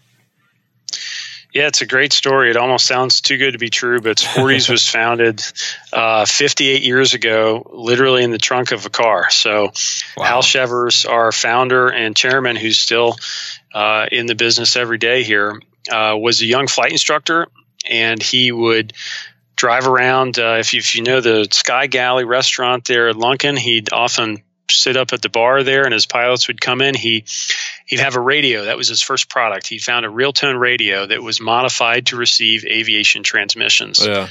Yeah, it's a great story. It almost sounds too good to be true, but Sporty's was founded uh, 58 years ago, literally in the trunk of a car. So, wow. Hal Shevers, our founder and chairman, who's still uh, in the business every day here, uh, was a young flight instructor, and he would drive around. Uh, if you, if, you, know the Sky Galley restaurant there at Lunken, he'd often sit up at the bar there, and his pilots would come in. He he'd have a radio. That was his first product. He found a real tone radio that was modified to receive aviation transmissions. Yeah.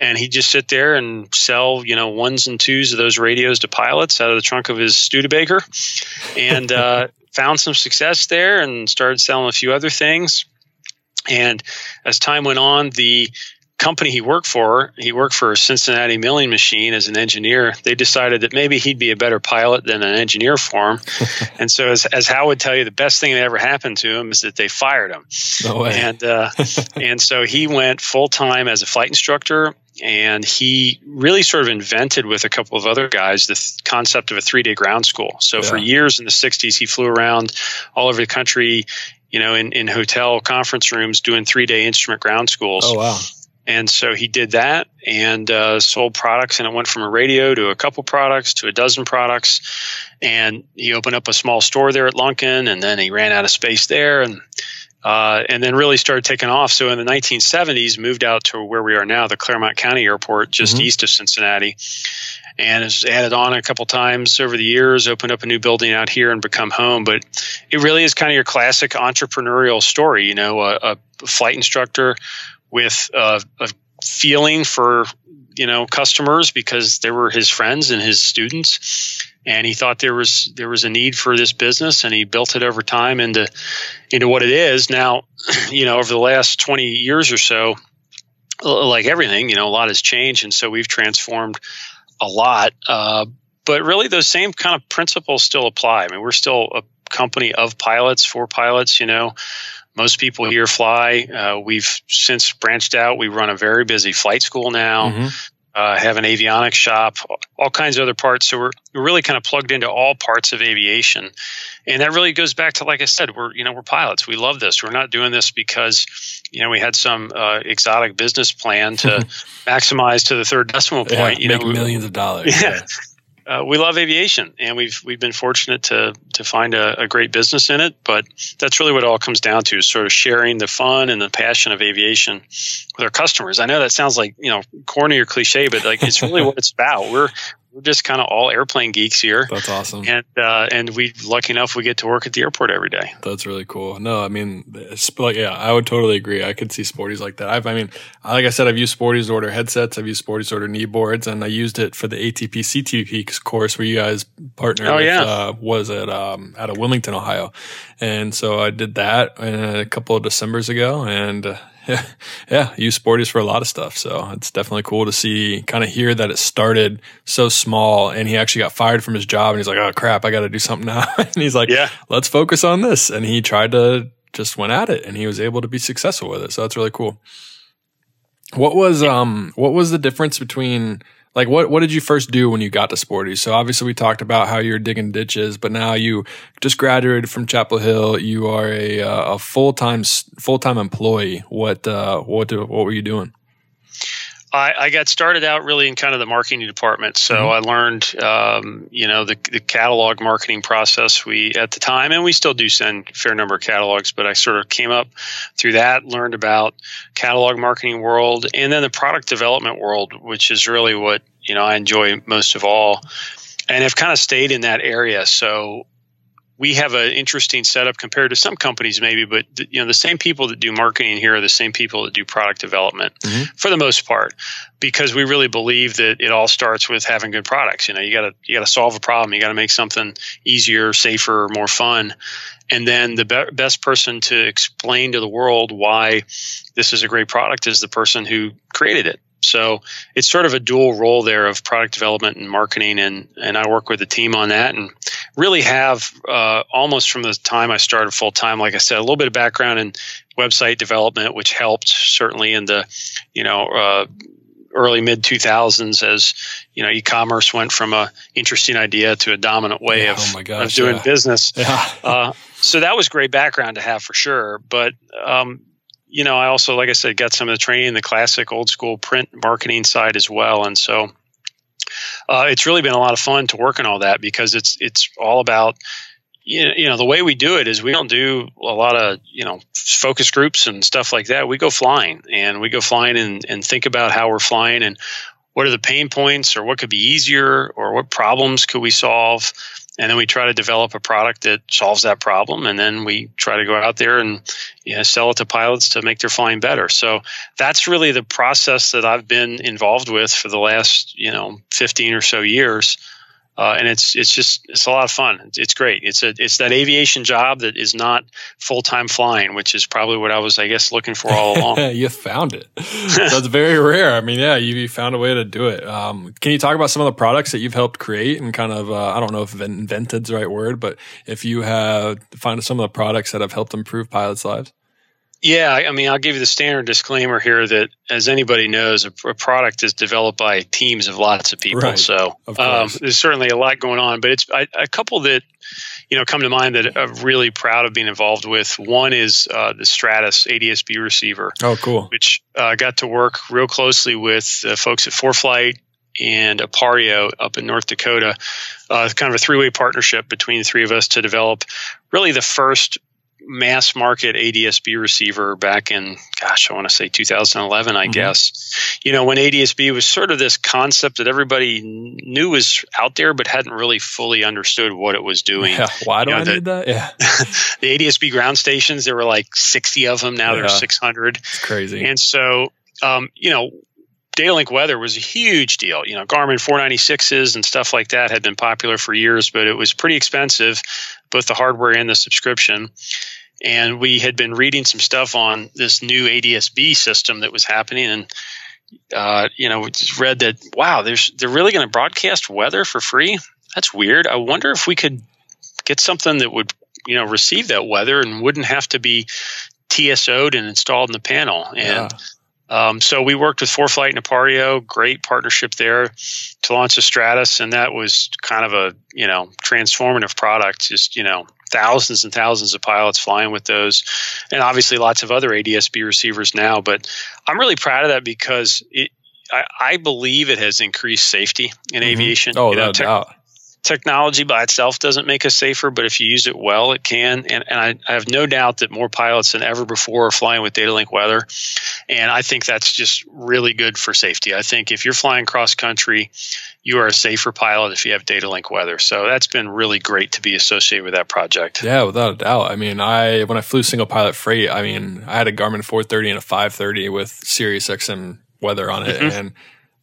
And he'd just sit there and sell, you know, ones and twos of those radios to pilots out of the trunk of his Studebaker, and uh, found some success there, and started selling a few other things. And as time went on, the company he worked for, he worked for Cincinnati Milling Machine as an engineer. They decided that maybe he'd be a better pilot than an engineer for him. and so, as, as Hal would tell you, the best thing that ever happened to him is that they fired him. No way. And uh, and so he went full time as a flight instructor. And he really sort of invented with a couple of other guys the th- concept of a three day ground school. So yeah. for years in the 60s, he flew around all over the country you know, in, in hotel conference rooms doing three day instrument ground schools. Oh, wow. And so he did that and uh, sold products, and it went from a radio to a couple products to a dozen products. And he opened up a small store there at Lunken, and then he ran out of space there, and uh, and then really started taking off. So in the 1970s, moved out to where we are now, the Clermont County Airport, just mm-hmm. east of Cincinnati, and has added on a couple times over the years. Opened up a new building out here and become home. But it really is kind of your classic entrepreneurial story. You know, a, a flight instructor with a, feeling for you know customers because they were his friends and his students. And he thought there was there was a need for this business and he built it over time into into what it is. Now you know over the last 20 years or so like everything you know a lot has changed and so we've transformed a lot. Uh, but really those same kind of principles still apply. I mean we're still a company of pilots for pilots you know most people here fly. Uh, we've since branched out. We run a very busy flight school now. Mm-hmm. Uh, have an avionics shop, all kinds of other parts. So we're, we're really kind of plugged into all parts of aviation, and that really goes back to like I said, we're you know we're pilots. We love this. We're not doing this because you know we had some uh, exotic business plan to maximize to the third decimal point. Yeah, you make know, millions of dollars. Yeah. yeah uh, we love aviation, and we've we've been fortunate to to find a, a, great business in it. But that's really what it all comes down to: is sort of sharing the fun and the passion of aviation with our customers. I know that sounds like you know corny or cliche, but like it's really what it's about. We're we're just kind of all airplane geeks here. That's awesome. And uh, and we lucky enough we get to work at the airport every day. That's really cool. No, I mean, like yeah, I would totally agree. I could see Sporty's like that. I've, I mean, like I said, I've used Sporty's to order headsets. I've used Sporty's to order knee boards, and I used it for the ATP CTP course where you guys partnered. Oh with, yeah, uh, was it um, out of Wilmington, Ohio, and so I did that uh, a couple of December's ago, and uh, yeah, yeah, use Sporty's for a lot of stuff. So it's definitely cool to see, kind of hear that it started so small, and he actually got fired from his job, and he's like, "Oh crap, I got to do something now." and he's like, "Yeah, let's focus on this." And he tried to just went at it, and he was able to be successful with it. So that's really cool. What was um what was the difference between like what what did you first do when you got to Sporty? So obviously we talked about how you're digging ditches, but now you just graduated from Chapel Hill. You are a uh, a full time full time employee. What uh, what do, what were you doing? I, I, got started out really in kind of the marketing department. So mm-hmm. I learned, um, you know, the, the catalog marketing process. We at the time, and we still do send a fair number of catalogs, but I sort of came up through that, learned about catalog marketing world, and then the product development world, which is really what you know I enjoy most of all, and have kind of stayed in that area. So we have an interesting setup compared to some companies maybe but you know the same people that do marketing here are the same people that do product development mm-hmm. for the most part because we really believe that it all starts with having good products. You know you got to you got to solve a problem. You got to make something easier safer more fun. And then the be- best person to explain to the world why this is a great product is the person who created it so it's sort of a dual role there of product development and marketing, and and I work with the team on that, and really have uh, almost from the time I started full time, like I said, a little bit of background in website development, which helped certainly in the you know. Uh, early mid 2000s as you know e-commerce went from a interesting idea to a dominant way yeah, of, oh gosh, of doing yeah. business yeah. uh, so that was great background to have for sure but um, you know, I also, like I said, got some of the training, the classic old school print marketing side as well. And so uh, it's really been a lot of fun to work on all that because it's it's all about you know the way we do it is we don't do a lot of you know focus groups and stuff like that. We go flying and we go flying and, and think about how we're flying and what are the pain points or what could be easier or what problems could we solve? And then we try to develop a product that solves that problem. And then we try to go out there and you know, sell it to pilots to make their flying better. So that's really the process that i've been involved with for the last you know 15 or so years uh, and it's it's just it's a lot of fun. It's, great. It's a it's that aviation job that is not full time flying, which is probably what I was I guess looking for all along. you found it. That's very rare. I mean, yeah, you found a way to do it. Um, can you talk about some of the products that you've helped create and kind of uh, I don't know if invented's the right word, but if you have find some of the products that have helped improve pilots' lives. Yeah, I mean, I'll give you the standard disclaimer here that, as anybody knows, a, a product is developed by teams of lots of people. Right. So um, there's certainly a lot going on, but it's I, a couple that you know come to mind that I'm really proud of being involved with. One is uh, the Stratus ADSB receiver. Oh, cool! Which uh, I got to work real closely with uh, folks at ForeFlight and Appareo up in North Dakota. Uh, kind of a three-way partnership between the three of us to develop really the first mass market ADSB receiver back in, gosh, I want to say 2011, I mm-hmm. guess. You know, when ADSB was sort of this concept that everybody knew was out there, but hadn't really fully understood what it was doing. Yeah. Why do you know, I the, need that? Yeah. the ADSB ground stations, there were like 60 of them. Now yeah. there's 600. It's crazy. And so, um, you know, Datalink weather was a huge deal. You know, Garmin 496s and stuff like that had been popular for years, but it was pretty expensive, both the hardware and the subscription. And we had been reading some stuff on this new ADSB system that was happening, and uh, you know, we just read that wow, there's they're really going to broadcast weather for free. That's weird. I wonder if we could get something that would you know receive that weather and wouldn't have to be TSO'd and installed in the panel. And yeah. Um, so we worked with ForeFlight and Appareo, great partnership there to launch the Stratus, and that was kind of a you know transformative product. Just you know thousands and thousands of pilots flying with those, and obviously lots of other ADSB receivers now. But I'm really proud of that because it, I, I believe it has increased safety in mm-hmm. aviation. Oh, you know, no te- doubt technology by itself doesn't make us safer, but if you use it well, it can. And, and I, I, have no doubt that more pilots than ever before are flying with Datalink weather. And I think that's just really good for safety. I think if you're flying cross country, you are a safer pilot if you have Datalink weather. So that's been really great to be associated with that project. Yeah, without a doubt. I mean, I when I flew single pilot freight, I mean, I had a Garmin 430 and a 530 with Sirius XM weather on it, mm-hmm. and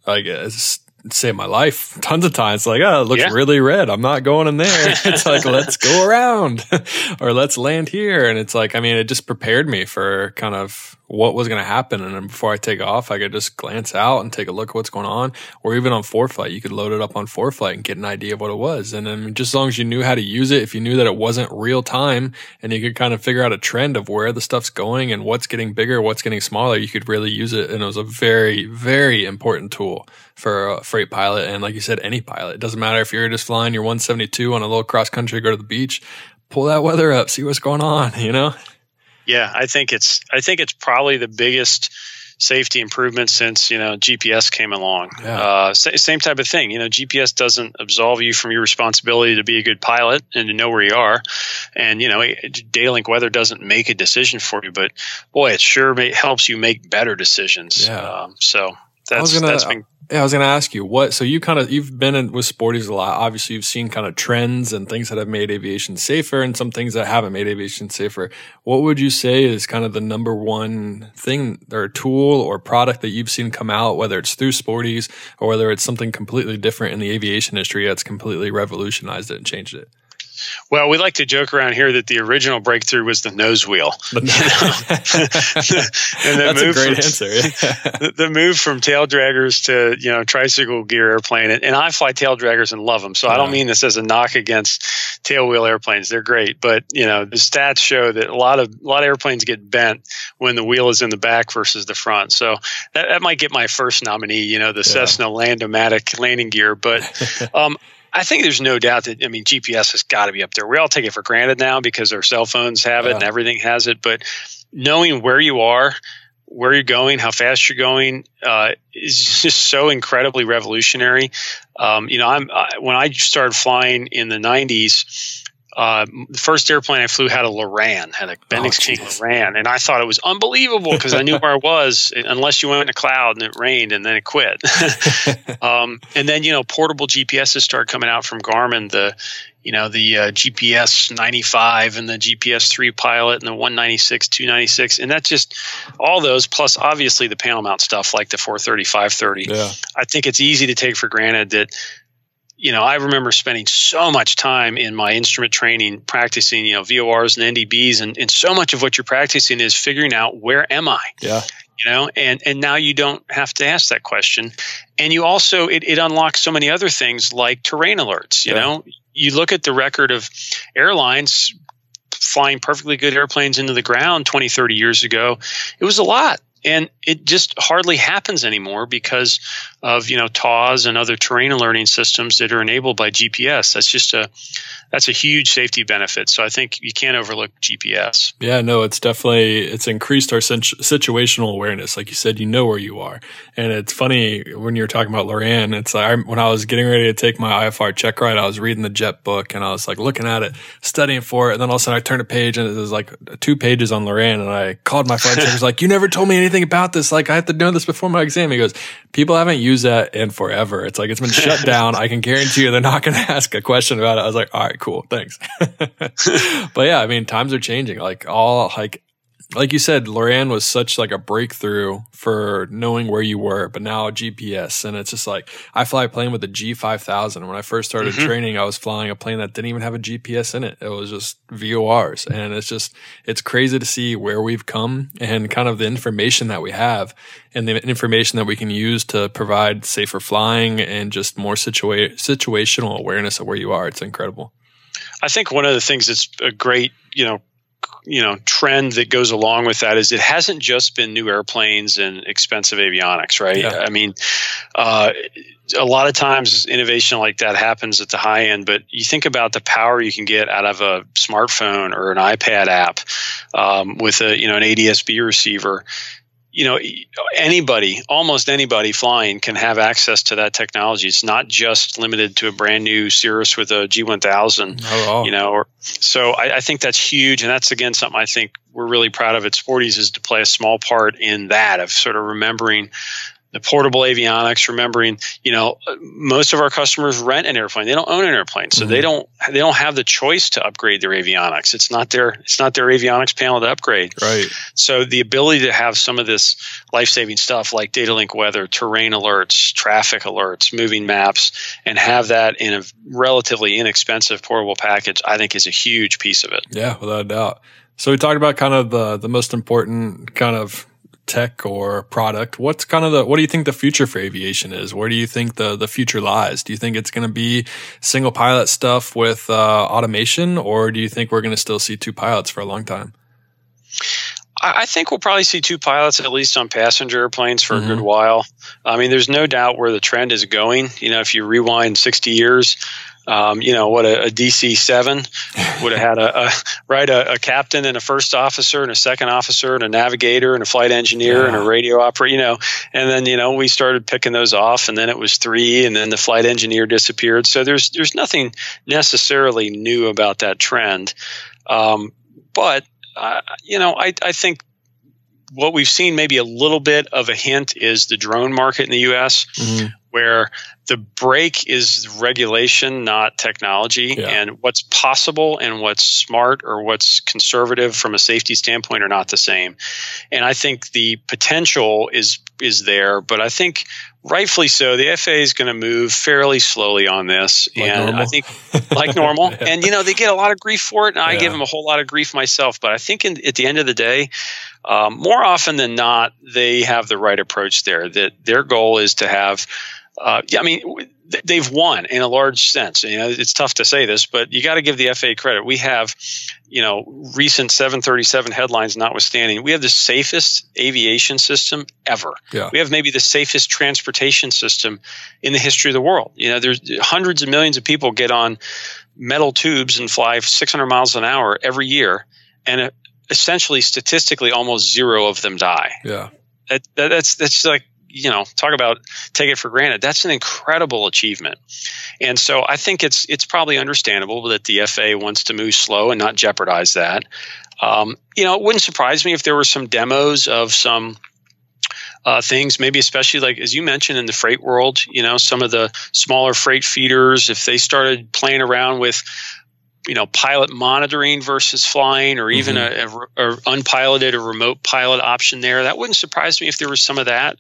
like it's saved my life tons of times. Like, oh, it looks yeah. really red. I'm not going in there. it's like, let's go around or let's land here. And it's like, I mean, it just prepared me for kind of what was going to happen. And then before I take off, I could just glance out and take a look at what's going on. Or even on ForeFlight, you could load it up on ForeFlight and get an idea of what it was. And then just as long as you knew how to use it, if you knew that it wasn't real time and you could kind of figure out a trend of where the stuff's going and what's getting bigger, what's getting smaller, you could really use it. And it was a very, very important tool for a freight pilot. And like you said, any pilot. It doesn't matter if you're just flying your 172 on a little cross country, go to the beach, pull that weather up, see what's going on, you know? Yeah, I think it's I think it's probably the biggest safety improvement since you know GPS came along. Yeah. Uh, same type of thing. You know, GPS doesn't absolve you from your responsibility to be a good pilot and to know where you are. And you know, Datalink weather doesn't make a decision for you, but boy, it sure may, helps you make better decisions. Yeah. Um, so that's gonna, that's been yeah, I was going to ask you what. So you kind of you've been in, with Sporty's a lot. Obviously, you've seen kind of trends and things that have made aviation safer, and some things that haven't made aviation safer. What would you say is kind of the number one thing or tool or product that you've seen come out, whether it's through Sporty's or whether it's something completely different in the aviation industry that's completely revolutionized it and changed it? Well, we like to joke around here that the original breakthrough was the nose wheel. and the That's a great from, answer. the, the, move from tail draggers to you know tricycle gear airplane, and, and I fly tail draggers and love them. So I don't mean this as a knock against tail wheel airplanes; they're great. But you know the stats show that a lot of a lot of airplanes get bent when the wheel is in the back versus the front. So that, that might get my first nominee. You know the yeah. Cessna Land-O-Matic landing gear, but um, I think there's no doubt that I mean GPS has got to be up there. We all take it for granted now because our cell phones have it yeah. and everything has it. But knowing where you are, where you're going, how fast you're going, uh, is just so incredibly revolutionary. Um, you know, I'm I, when I started flying in the '90s. Uh, the first airplane I flew had a Loran, had a Bendix King oh, Loran, and I thought it was unbelievable because I knew where I was, unless you went in a cloud and it rained and then it quit. um, and then you know, portable GPSs started coming out from Garmin. The you know the uh, GPS 95 and the GPS 3 Pilot and the 196, 296, and that's just all those plus obviously the panel mount stuff like the 430, 530. Yeah. I think it's easy to take for granted that you know, I remember spending so much time in my instrument training practicing, you know, VORs and NDBs, and, and so much of what you're practicing is figuring out where am I? Yeah. You know, and and now you don't have to ask that question, and you also it, it unlocks so many other things like terrain alerts. You yeah. know, you look at the record of airlines flying perfectly good airplanes into the ground 20, 30 years ago. It was a lot and it just hardly happens anymore because of you know TAWS and other terrain alerting systems that are enabled by GPS. That's just a that's a huge safety benefit. So I think you can't overlook GPS. Yeah, no, it's definitely it's increased our situational awareness. Like you said, you know where you are, and it's funny when you're talking about Loran. It's like when I was getting ready to take my IFR check ride, I was reading the Jet book and I was like looking at it, studying for it, and then all of a sudden I turned a page and it was like two pages on Loran, and I called my flight checker. like, "You never told me anything about this. Like I have to know this before my exam." He goes, "People haven't that in forever. It's like it's been shut down. I can guarantee you they're not going to ask a question about it." I was like, "All right." cool. Thanks. but yeah, I mean, times are changing. Like all like like you said, Loran was such like a breakthrough for knowing where you were, but now GPS and it's just like I fly a plane with a G5000. When I first started mm-hmm. training, I was flying a plane that didn't even have a GPS in it. It was just VORs. And it's just, it's crazy to see where we've come and kind of the information that we have and the information that we can use to provide safer flying and just more situa- situational awareness of where you are. It's incredible. I think one of the things that's a great, you know, you know trend that goes along with that is it hasn't just been new airplanes and expensive avionics, right? Yeah. I mean, uh, a lot of times innovation like that happens at the high end, but you think about the power you can get out of a smartphone or an iPad app um, with a you know an ADSB receiver you know anybody almost anybody flying can have access to that technology. It's not just limited to a brand new cirrus with a g1000 oh, you know or, so I, I, think that's huge and that's again something i think we're really proud of at Sporty's is to play a small part in that of sort of remembering the portable avionics remembering you know most of our customers rent an airplane. They don't own an airplane so mm-hmm. they don't they don't have the choice to upgrade their avionics. It's not their it's not their avionics panel to upgrade. Right. So the ability to have some of this life-saving stuff like data link weather terrain alerts traffic alerts moving maps and have that in a relatively inexpensive portable package i think is a huge piece of it. Yeah without a doubt. So we talked about kind of the the most important kind of tech or product, what's kind of the what do you think the future for aviation is? Where do you think the the future lies? Do you think it's going to be single pilot stuff with uh, automation, or do you think we're going to still see two pilots for a long time? I think we'll probably see two pilots at least on passenger airplanes for mm-hmm. a good mm-hmm. while. I mean, there's no doubt where the trend is going. You know, if you rewind 60 years, um, you know what a, a DC seven would have had a, a right a, a, captain and a first officer and a second officer and a navigator and a flight engineer yeah. and a radio operator. You know, and then you know we started picking those off, and then it was three, and then the flight engineer disappeared. So there's there's nothing necessarily new about that trend, um, but uh, you know I I think what we've seen maybe a little bit of a hint is the drone market in the US, mm-hmm. where the break is regulation, not technology. Yeah. And what's possible and what's smart or what's conservative from a safety standpoint are not the same. And I think the potential is is there, but I think rightfully so. The FAA is going to move fairly slowly on this, like and normal. I think like normal. yeah. And you know they get a lot of grief for it, and I give them a whole lot of grief myself. But I think in, at the end of the day, um, more often than not, they have the right approach there. That their goal is to have uh, yeah, I mean, they've won in a large sense. You know, it's tough to say this, but you got to give the FAA credit. We have, you know, recent 737 headlines notwithstanding, we have the safest aviation system ever. Yeah. We have maybe the safest transportation system in the history of the world. You know, there's hundreds of millions of people get on metal tubes and fly 600 miles an hour every year, and uh, essentially, statistically, almost zero of them die. Yeah. That, that, that's that's like you know talk about take it for granted. That's an incredible achievement. And so i think it's it's probably understandable that the faa wants to move slow and not jeopardize that. Um, you know it wouldn't surprise me if there were some demos of some uh, things, maybe especially like as you mentioned in the freight world, you know, some of the smaller freight feeders, if they started playing around with you know pilot monitoring versus flying or even mm-hmm. a, a, a, unpiloted or remote pilot option there that wouldn't surprise me if there was some of that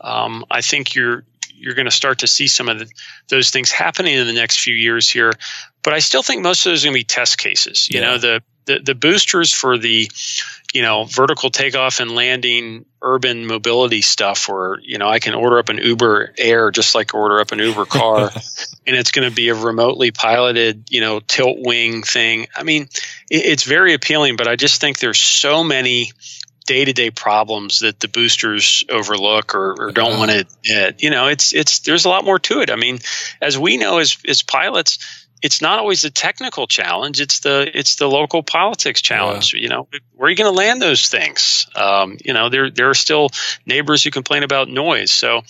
um, I think you're you're going to start to see some of the, those things happening in the next few years here. But I still think most of those are going to be test cases. You yeah. know, the, the the boosters for the you know vertical takeoff and landing urban mobility stuff where you know i can order up an uber air just like order up an uber car and it's going to be a remotely piloted you know tilt wing thing i mean it, it's very appealing but i just think there's so many day-to-day problems that the boosters overlook or, or don't want to admit. You know it's it's there's a lot more to it. I mean as we know as as pilots it's not always the technical challenge it's the it's the local politics challenge. Yeah. you know where are you going to land those things? Um, you know there there are still neighbors who complain about noise. So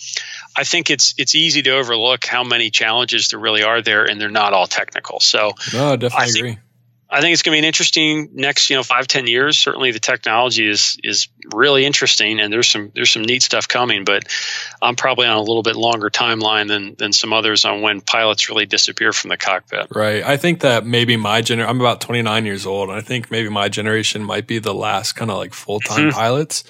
i think it's it's easy to overlook how many challenges there really are there and they're not all technical. So no definitely I agree I think it's going to be an interesting next, you know, five ten years. Certainly, the technology is is really interesting, and there's some there's some neat stuff coming. But I'm probably on a little bit longer timeline than than some others on when pilots really disappear from the cockpit. Right. I think that maybe my gener I'm about 29 years old, and I think maybe my generation might be the last kind of like full time mm-hmm. pilots.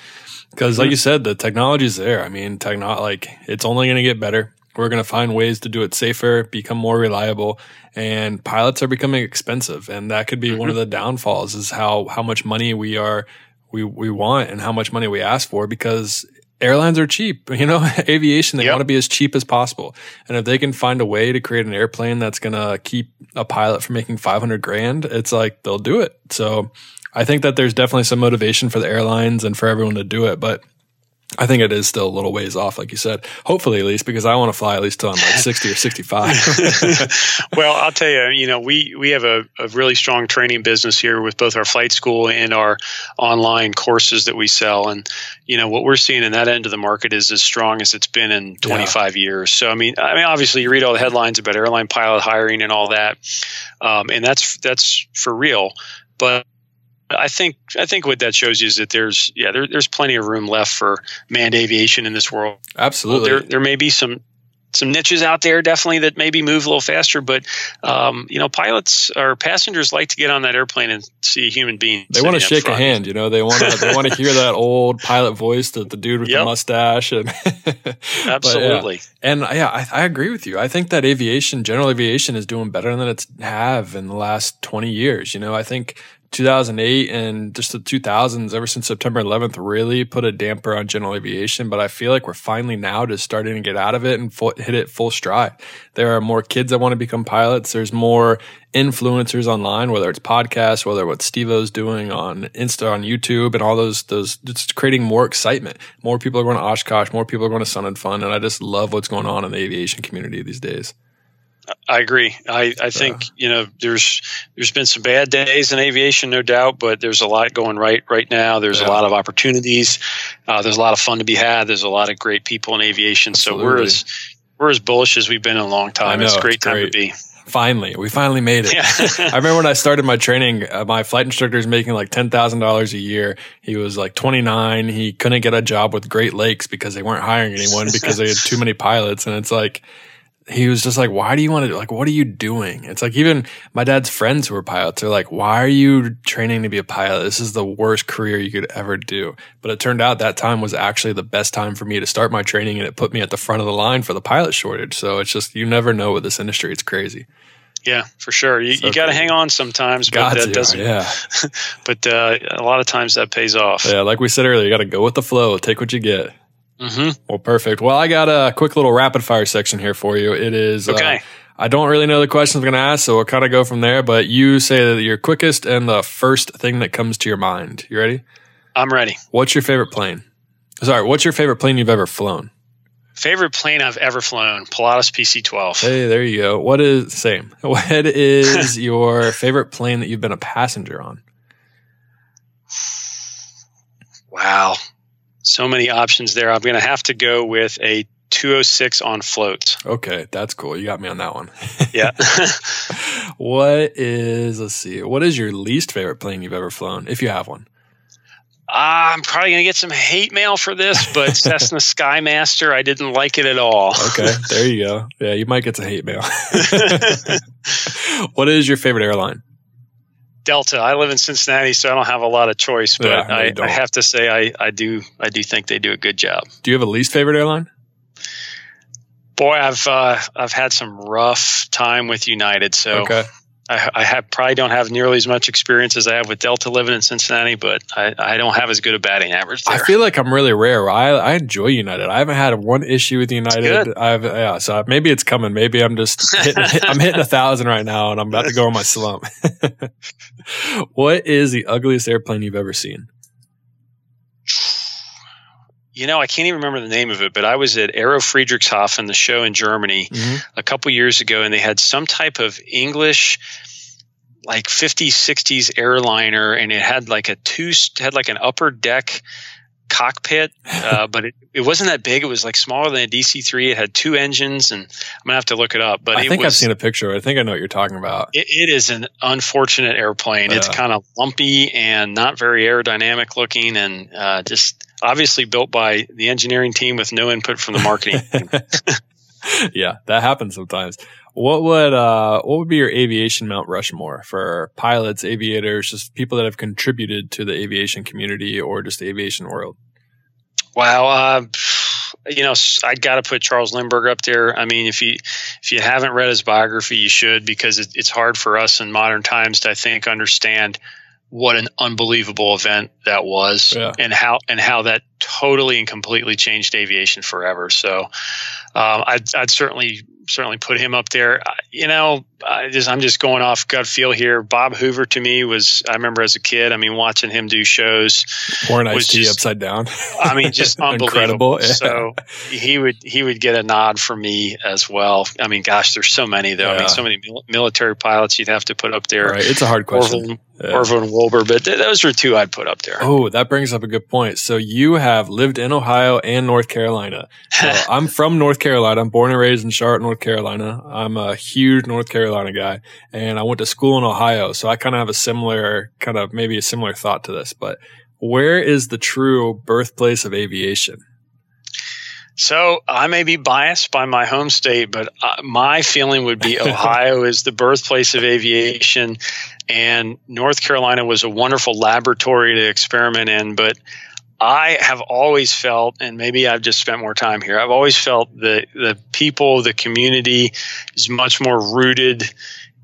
Because, mm-hmm. like you said, the technology is there. I mean, techno like it's only going to get better. We're going to find ways to do it safer, become more reliable, and pilots are becoming expensive. And that could be mm-hmm. one of the downfalls is how, how much money we are, we, we want and how much money we ask for because airlines are cheap. You know, aviation, they yep. want to be as cheap as possible. And if they can find a way to create an airplane that's going to keep a pilot from making 500 grand, it's like they'll do it. So I think that there's definitely some motivation for the airlines and for everyone to do it. But I think it is still a little ways off, like you said. Hopefully, at least because I want to fly at least till I'm like 60 or 65. well, I'll tell you, you know, we we have a, a, really strong training business here with both our flight school and our online courses that we sell. And you know, what we're seeing in that end of the market is as strong as it's been in 25 yeah. years. So, I mean, I mean, obviously, you read all the headlines about airline pilot hiring and all that, um, and that's that's for real. But I think I think what that shows you is that there's yeah there, there's plenty of room left for manned aviation in this world. Absolutely, there there may be some some niches out there definitely that maybe move a little faster, but um, you know pilots or passengers like to get on that airplane and see a human being. They want to shake a hand, you know. They want to they want to hear that old pilot voice, the, the dude with yep. the mustache, and absolutely. yeah. And yeah, I, I agree with you. I think that aviation, general aviation, is doing better than it's have in the last twenty years. You know, I think 2008 and just the 2000s, ever since September 11th, really put a damper on general aviation. But I feel like we're finally now just starting to get out of it and full, hit it full stride. There are more kids that want to become pilots. There's more influencers online, whether it's podcasts, whether what Steve-O's doing on Insta, on YouTube, and all those those. It's creating more excitement. More people are going to Oshkosh. More people are going to Sun and Fun, and I just love what's going on in the aviation community these days. I agree. I, I think you know there's there's been some bad days in aviation, no doubt, but there's a lot going right right now. There's yeah. a lot of opportunities. Uh, there's a lot of fun to be had. There's a lot of great people in aviation. Absolutely. So we're as we're as bullish as we've been in a long time. Know, it's a great, it's great time to be. Finally, we finally made it. Yeah. I remember when I started my training, uh, my flight instructor is making like ten thousand dollars a year. He was like twenty nine. He couldn't get a job with Great Lakes because they weren't hiring anyone because they had too many pilots. And it's like he was just like, why do you want to, like, what are you doing? It's like, even my dad's friends who are pilots are like, why are you training to be a pilot? This is the worst career you could ever do. But it turned out that time was actually the best time for me to start my training and it put me at the front of the line for the pilot shortage. So it's just, you never know with this industry. It's crazy. Yeah, for sure. You, so you got to hang on sometimes, but that doesn't. Yeah. but uh, a lot of times that pays off. Yeah, like we said earlier, you got to go with the flow. Take what you get. Mm-hmm. Well, perfect. Well, I got a quick little rapid fire section here for you. It is uh, okay. Uh, I don't really know the questions I'm going to ask, so we'll kind of go from there. But you say that you're quickest and the first thing that comes to your mind. You ready? I'm ready. What's your favorite plane? Sorry, what's your favorite plane you've ever flown? Favorite plane I've ever flown, Pilatus PC-12. Hey, there you go. What is same? What is your favorite plane that you've been a passenger on? Wow, so many options there. I'm going to have to go with a 206 on floats. Okay, that's cool. You got me on that one. yeah. what is, let's see, what is your least favorite plane you've ever flown, if you have one? Uh, I'm probably going to get some hate mail for this, but Cessna Skymaster, I didn't like it at all. okay, there you go. Yeah, you might get some hate mail. what is your favorite airline? Delta. I live in Cincinnati, so I don't have a lot of choice, but yeah, I, I, have to say I, I do I do think they do a good job. Do you have a least favorite airline? Boy, I've uh, I've had some rough time with United. So okay. I, I have, probably don't have nearly as much experience as I have with Delta living in Cincinnati, but I, I don't have as good a batting average. There. I feel like I'm really rare. I, I enjoy United. I haven't had one issue with United. I've yeah, so maybe it's coming. Maybe I'm just hitting, I'm hitting a thousand right now, and I'm about to go on my slump. what is the ugliest airplane you've ever seen? You know, I can't even remember the name of it, but I was at Aero Friedrichshafen, the show in Germany, mm-hmm. a couple years ago, and they had some type of English, like 50s, 60s airliner, and it had like a two, had like an upper deck cockpit, uh, but it, it wasn't that big. It was like smaller than a DC three. It had two engines, and I'm gonna have to look it up. But I think was, I've seen a picture. I think I know what you're talking about. it, it is an unfortunate airplane. It's kind of lumpy and not very aerodynamic looking, and uh, just obviously built by the engineering team with no input from the marketing yeah, that happens sometimes. What would uh, what would be your aviation Mount Rushmore for pilots, aviators, just people that have contributed to the aviation community or just the aviation world? Wow, uh, you know, I got to put Charles Lindbergh up there. I mean, if you if you haven't read his biography, you should because it, it's hard for us in modern times to I think understand what an unbelievable event that was yeah. and how and how that totally and completely changed aviation forever so um, I'd, I'd certainly certainly put him up there. You know, I just, I'm just going off gut feel here. Bob Hoover to me was I remember as a kid. I mean, watching him do shows. Or an upside down. I mean, just unbelievable. Yeah. So he would he would get a nod for me as well. I mean, gosh, there's so many though. Yeah. I mean, so many military pilots you'd have to put up there. Right, it's a hard question. Orville, yeah. Orville and Wilbur, but th- those are two I'd put up there. Oh, that brings up a good point. So you have lived in Ohio and North Carolina. So I'm from North Carolina. I'm born and raised in Charlotte, North Carolina. I'm a huge North Carolina guy, and I went to school in Ohio. So I kind of have a similar, kind of maybe a similar thought to this. But where is the true birthplace of aviation? So I may be biased by my home state, but uh, my feeling would be Ohio is the birthplace of aviation, and North Carolina was a wonderful laboratory to experiment in. But I have always felt, and maybe I've just spent more time here. I've always felt that the people, the community, is much more rooted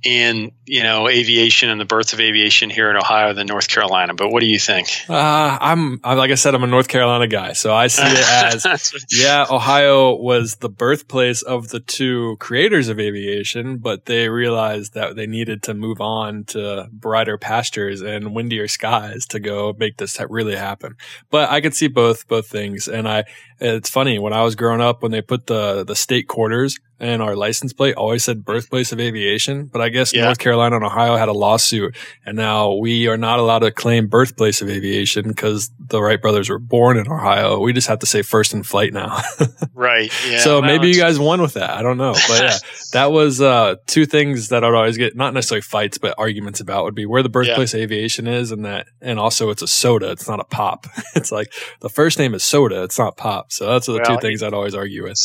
in you know aviation and the birth of aviation here in Ohio than North Carolina. But what do you think? Uh, I'm like I said, I'm a North Carolina guy, so I see it as yeah, Ohio was the birthplace of the two creators of aviation, but they realized that they needed to move on to brighter pastures and windier skies to go make this really happen. But I could see both both things, and I it's funny when I was growing up when they put the the state quarters and our license plate always said birthplace of aviation, but I guess yeah. North Carolina and Ohio had a lawsuit and now we are not allowed to claim birthplace of aviation because the Wright brothers were born in Ohio. We just have to say first in flight now. right. Yeah. So maybe you guys won with that. I don't know. But yeah, that was uh, two things that I'd always get, not necessarily fights, but arguments about would be where the birthplace yeah. of aviation is and that, and also it's a soda. It's not a pop. it's like the first name is soda. It's not pop. So that's the well, two things I'd always argue with.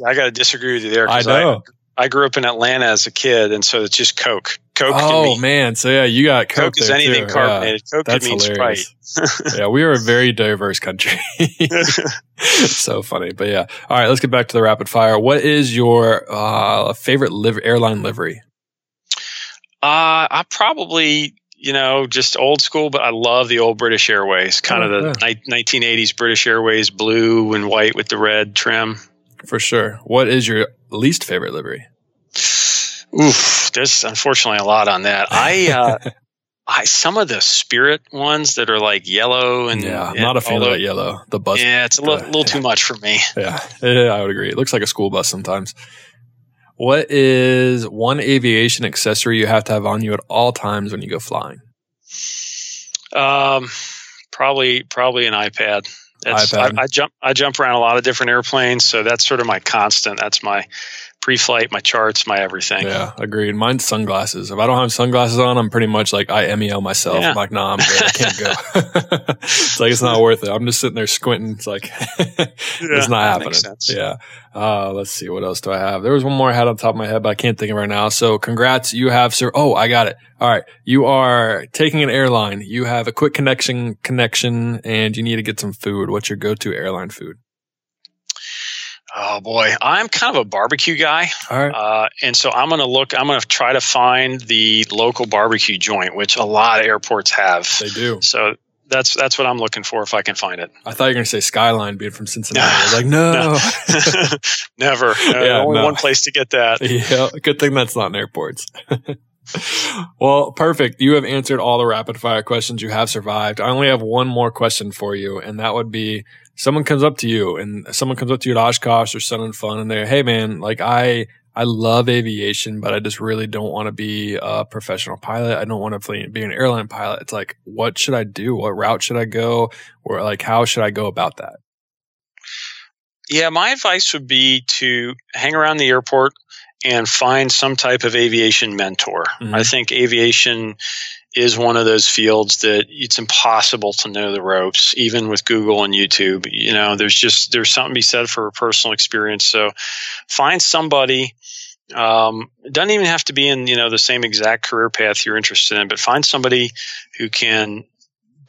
I got to disagree with you there. I know. I, I, grew up in Atlanta as a kid, and so it's just Coke. Coke. Oh man, so yeah, you got Coke. Coke is anything too. carbonated. Yeah, Coke that's means hilarious. Sprite. yeah, we are a very diverse country. so funny, but yeah. All right, let's get back to the rapid fire. What is your uh, favorite liv- airline livery? Uh, I probably you know, just old school, but I love the old British Airways, kind oh, of the yeah. ni- 1980s British Airways blue and white with the red trim. For sure. What is your least favorite livery? Oof, there's unfortunately a lot on that. I, uh, I some of the Spirit ones that are like yellow and yeah, I'm not a fan of that yellow. The bus, yeah, it's a little, little yeah. too much for me. Yeah, yeah, I would agree. It looks like a school bus sometimes. What is one aviation accessory you have to have on you at all times when you go flying? Um, probably probably an iPad. iPad. I, I, jump I jump around a lot of different airplanes, so that's sort of my constant. That's my pre-flight, my charts, my everything. Yeah, agreed. Mine's sunglasses. If I don't have sunglasses on, I'm pretty much like I MEO myself. Yeah. I'm like, nah, I'm good. I can't go. it's like it's not worth it. I'm just sitting there squinting. It's like it's not happening. Yeah. Uh, let's see. What else do I have? There was one more I had on top of my head, but I can't think of it right now. So congrats. You have, sir. Oh, I got it. All right. You are taking an airline. You have a quick connection connection and you need to get some food. What's your go-to airline food? Oh boy, I'm kind of a barbecue guy. All right. Uh, and so I'm going to look, I'm going to try to find the local barbecue joint, which a lot of airports have. They do. So that's that's what I'm looking for if I can find it. I thought you were going to say Skyline being from Cincinnati. I was like, no. No. Never. Yeah, only no. one place to get that. yeah, good thing that's not in airports. well, perfect. You have answered all the rapid fire questions. You have survived. I only have one more question for you, and that would be someone comes up to you and someone comes up to you at Oshkosh or Sun and Fun and they're, hey man, like I I love aviation, but I just really don't want to be a professional pilot. I don't want to be an airline pilot. It's like, what should I do? What route should I go? Or like, how should I go about that? Yeah, my advice would be to hang around the airport and find some type of aviation mentor. Mhm. I think aviation is one of those fields that it's impossible to know the ropes, even with Google and YouTube. You know, there's just there's something to be said for personal experience. So find somebody. Um, it doesn't even have to be in you know the same exact career path you're interested in, but find somebody who can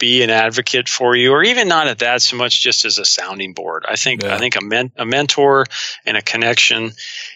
be an advocate for you, or even not at that so much, just as a sounding board. I think Yeah. I think a, men- a mentor and a connection,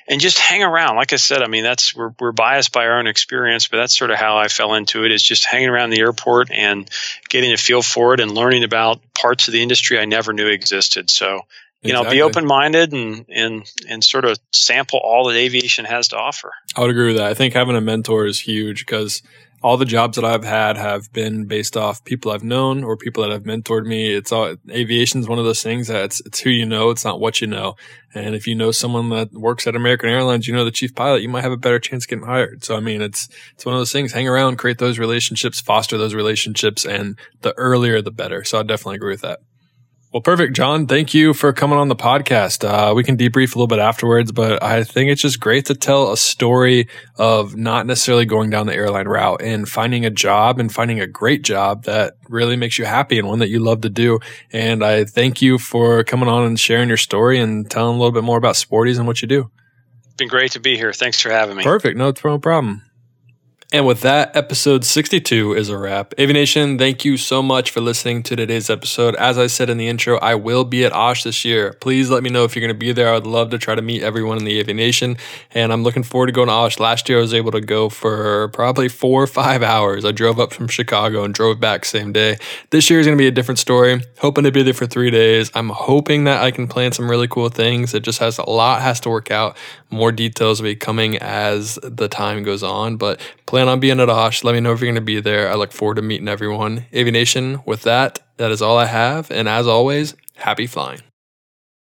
and just hang around. Like I said, I mean that's we're we're biased by our own experience, but that's sort of how I fell into it. Is just hanging around the airport and getting a feel for it and learning about parts of the industry I never knew existed. So you know, Exactly. be open minded and and and sort of sample all that aviation has to offer. I would agree with that. I think having a mentor is huge because all the jobs that I've had have been based off people I've known or people that have mentored me. It's all aviation is one of those things that it's, it's who you know. It's not what you know. And if you know someone that works at American Airlines, you know the chief pilot, you might have a better chance getting hired. So I mean, it's it's one of those things. Hang around, create those relationships, foster those relationships, and the earlier the better. So I definitely agree with that. Well, perfect, John. Thank you for coming on the podcast. Uh, we can debrief a little bit afterwards, but I think it's just great to tell a story of not necessarily going down the airline route and finding a job and finding a great job that really makes you happy and one that you love to do. And I thank you for coming on and sharing your story and telling a little bit more about Sporty's and what you do. It's been great to be here. Thanks for having me. Perfect. No, no problem. And with that, episode 62 is a wrap. Avination, thank you so much for listening to today's episode. As I said in the intro, I will be at Osh this year. Please let me know if you're going to be there. I would love to try to meet everyone in the Avination. And I'm looking forward to going to Osh. Last year, I was able to go for probably four or five hours. I drove up from Chicago and drove back same day. This year is going to be a different story. Hoping to be there for three days. I'm hoping that I can plan some really cool things. It just has a lot has to work out. More details will be coming as the time goes on, but plan on being at Osh. Let me know if you're going to be there. I look forward to meeting everyone. Avination, with that, that is all I have. And as always, happy flying.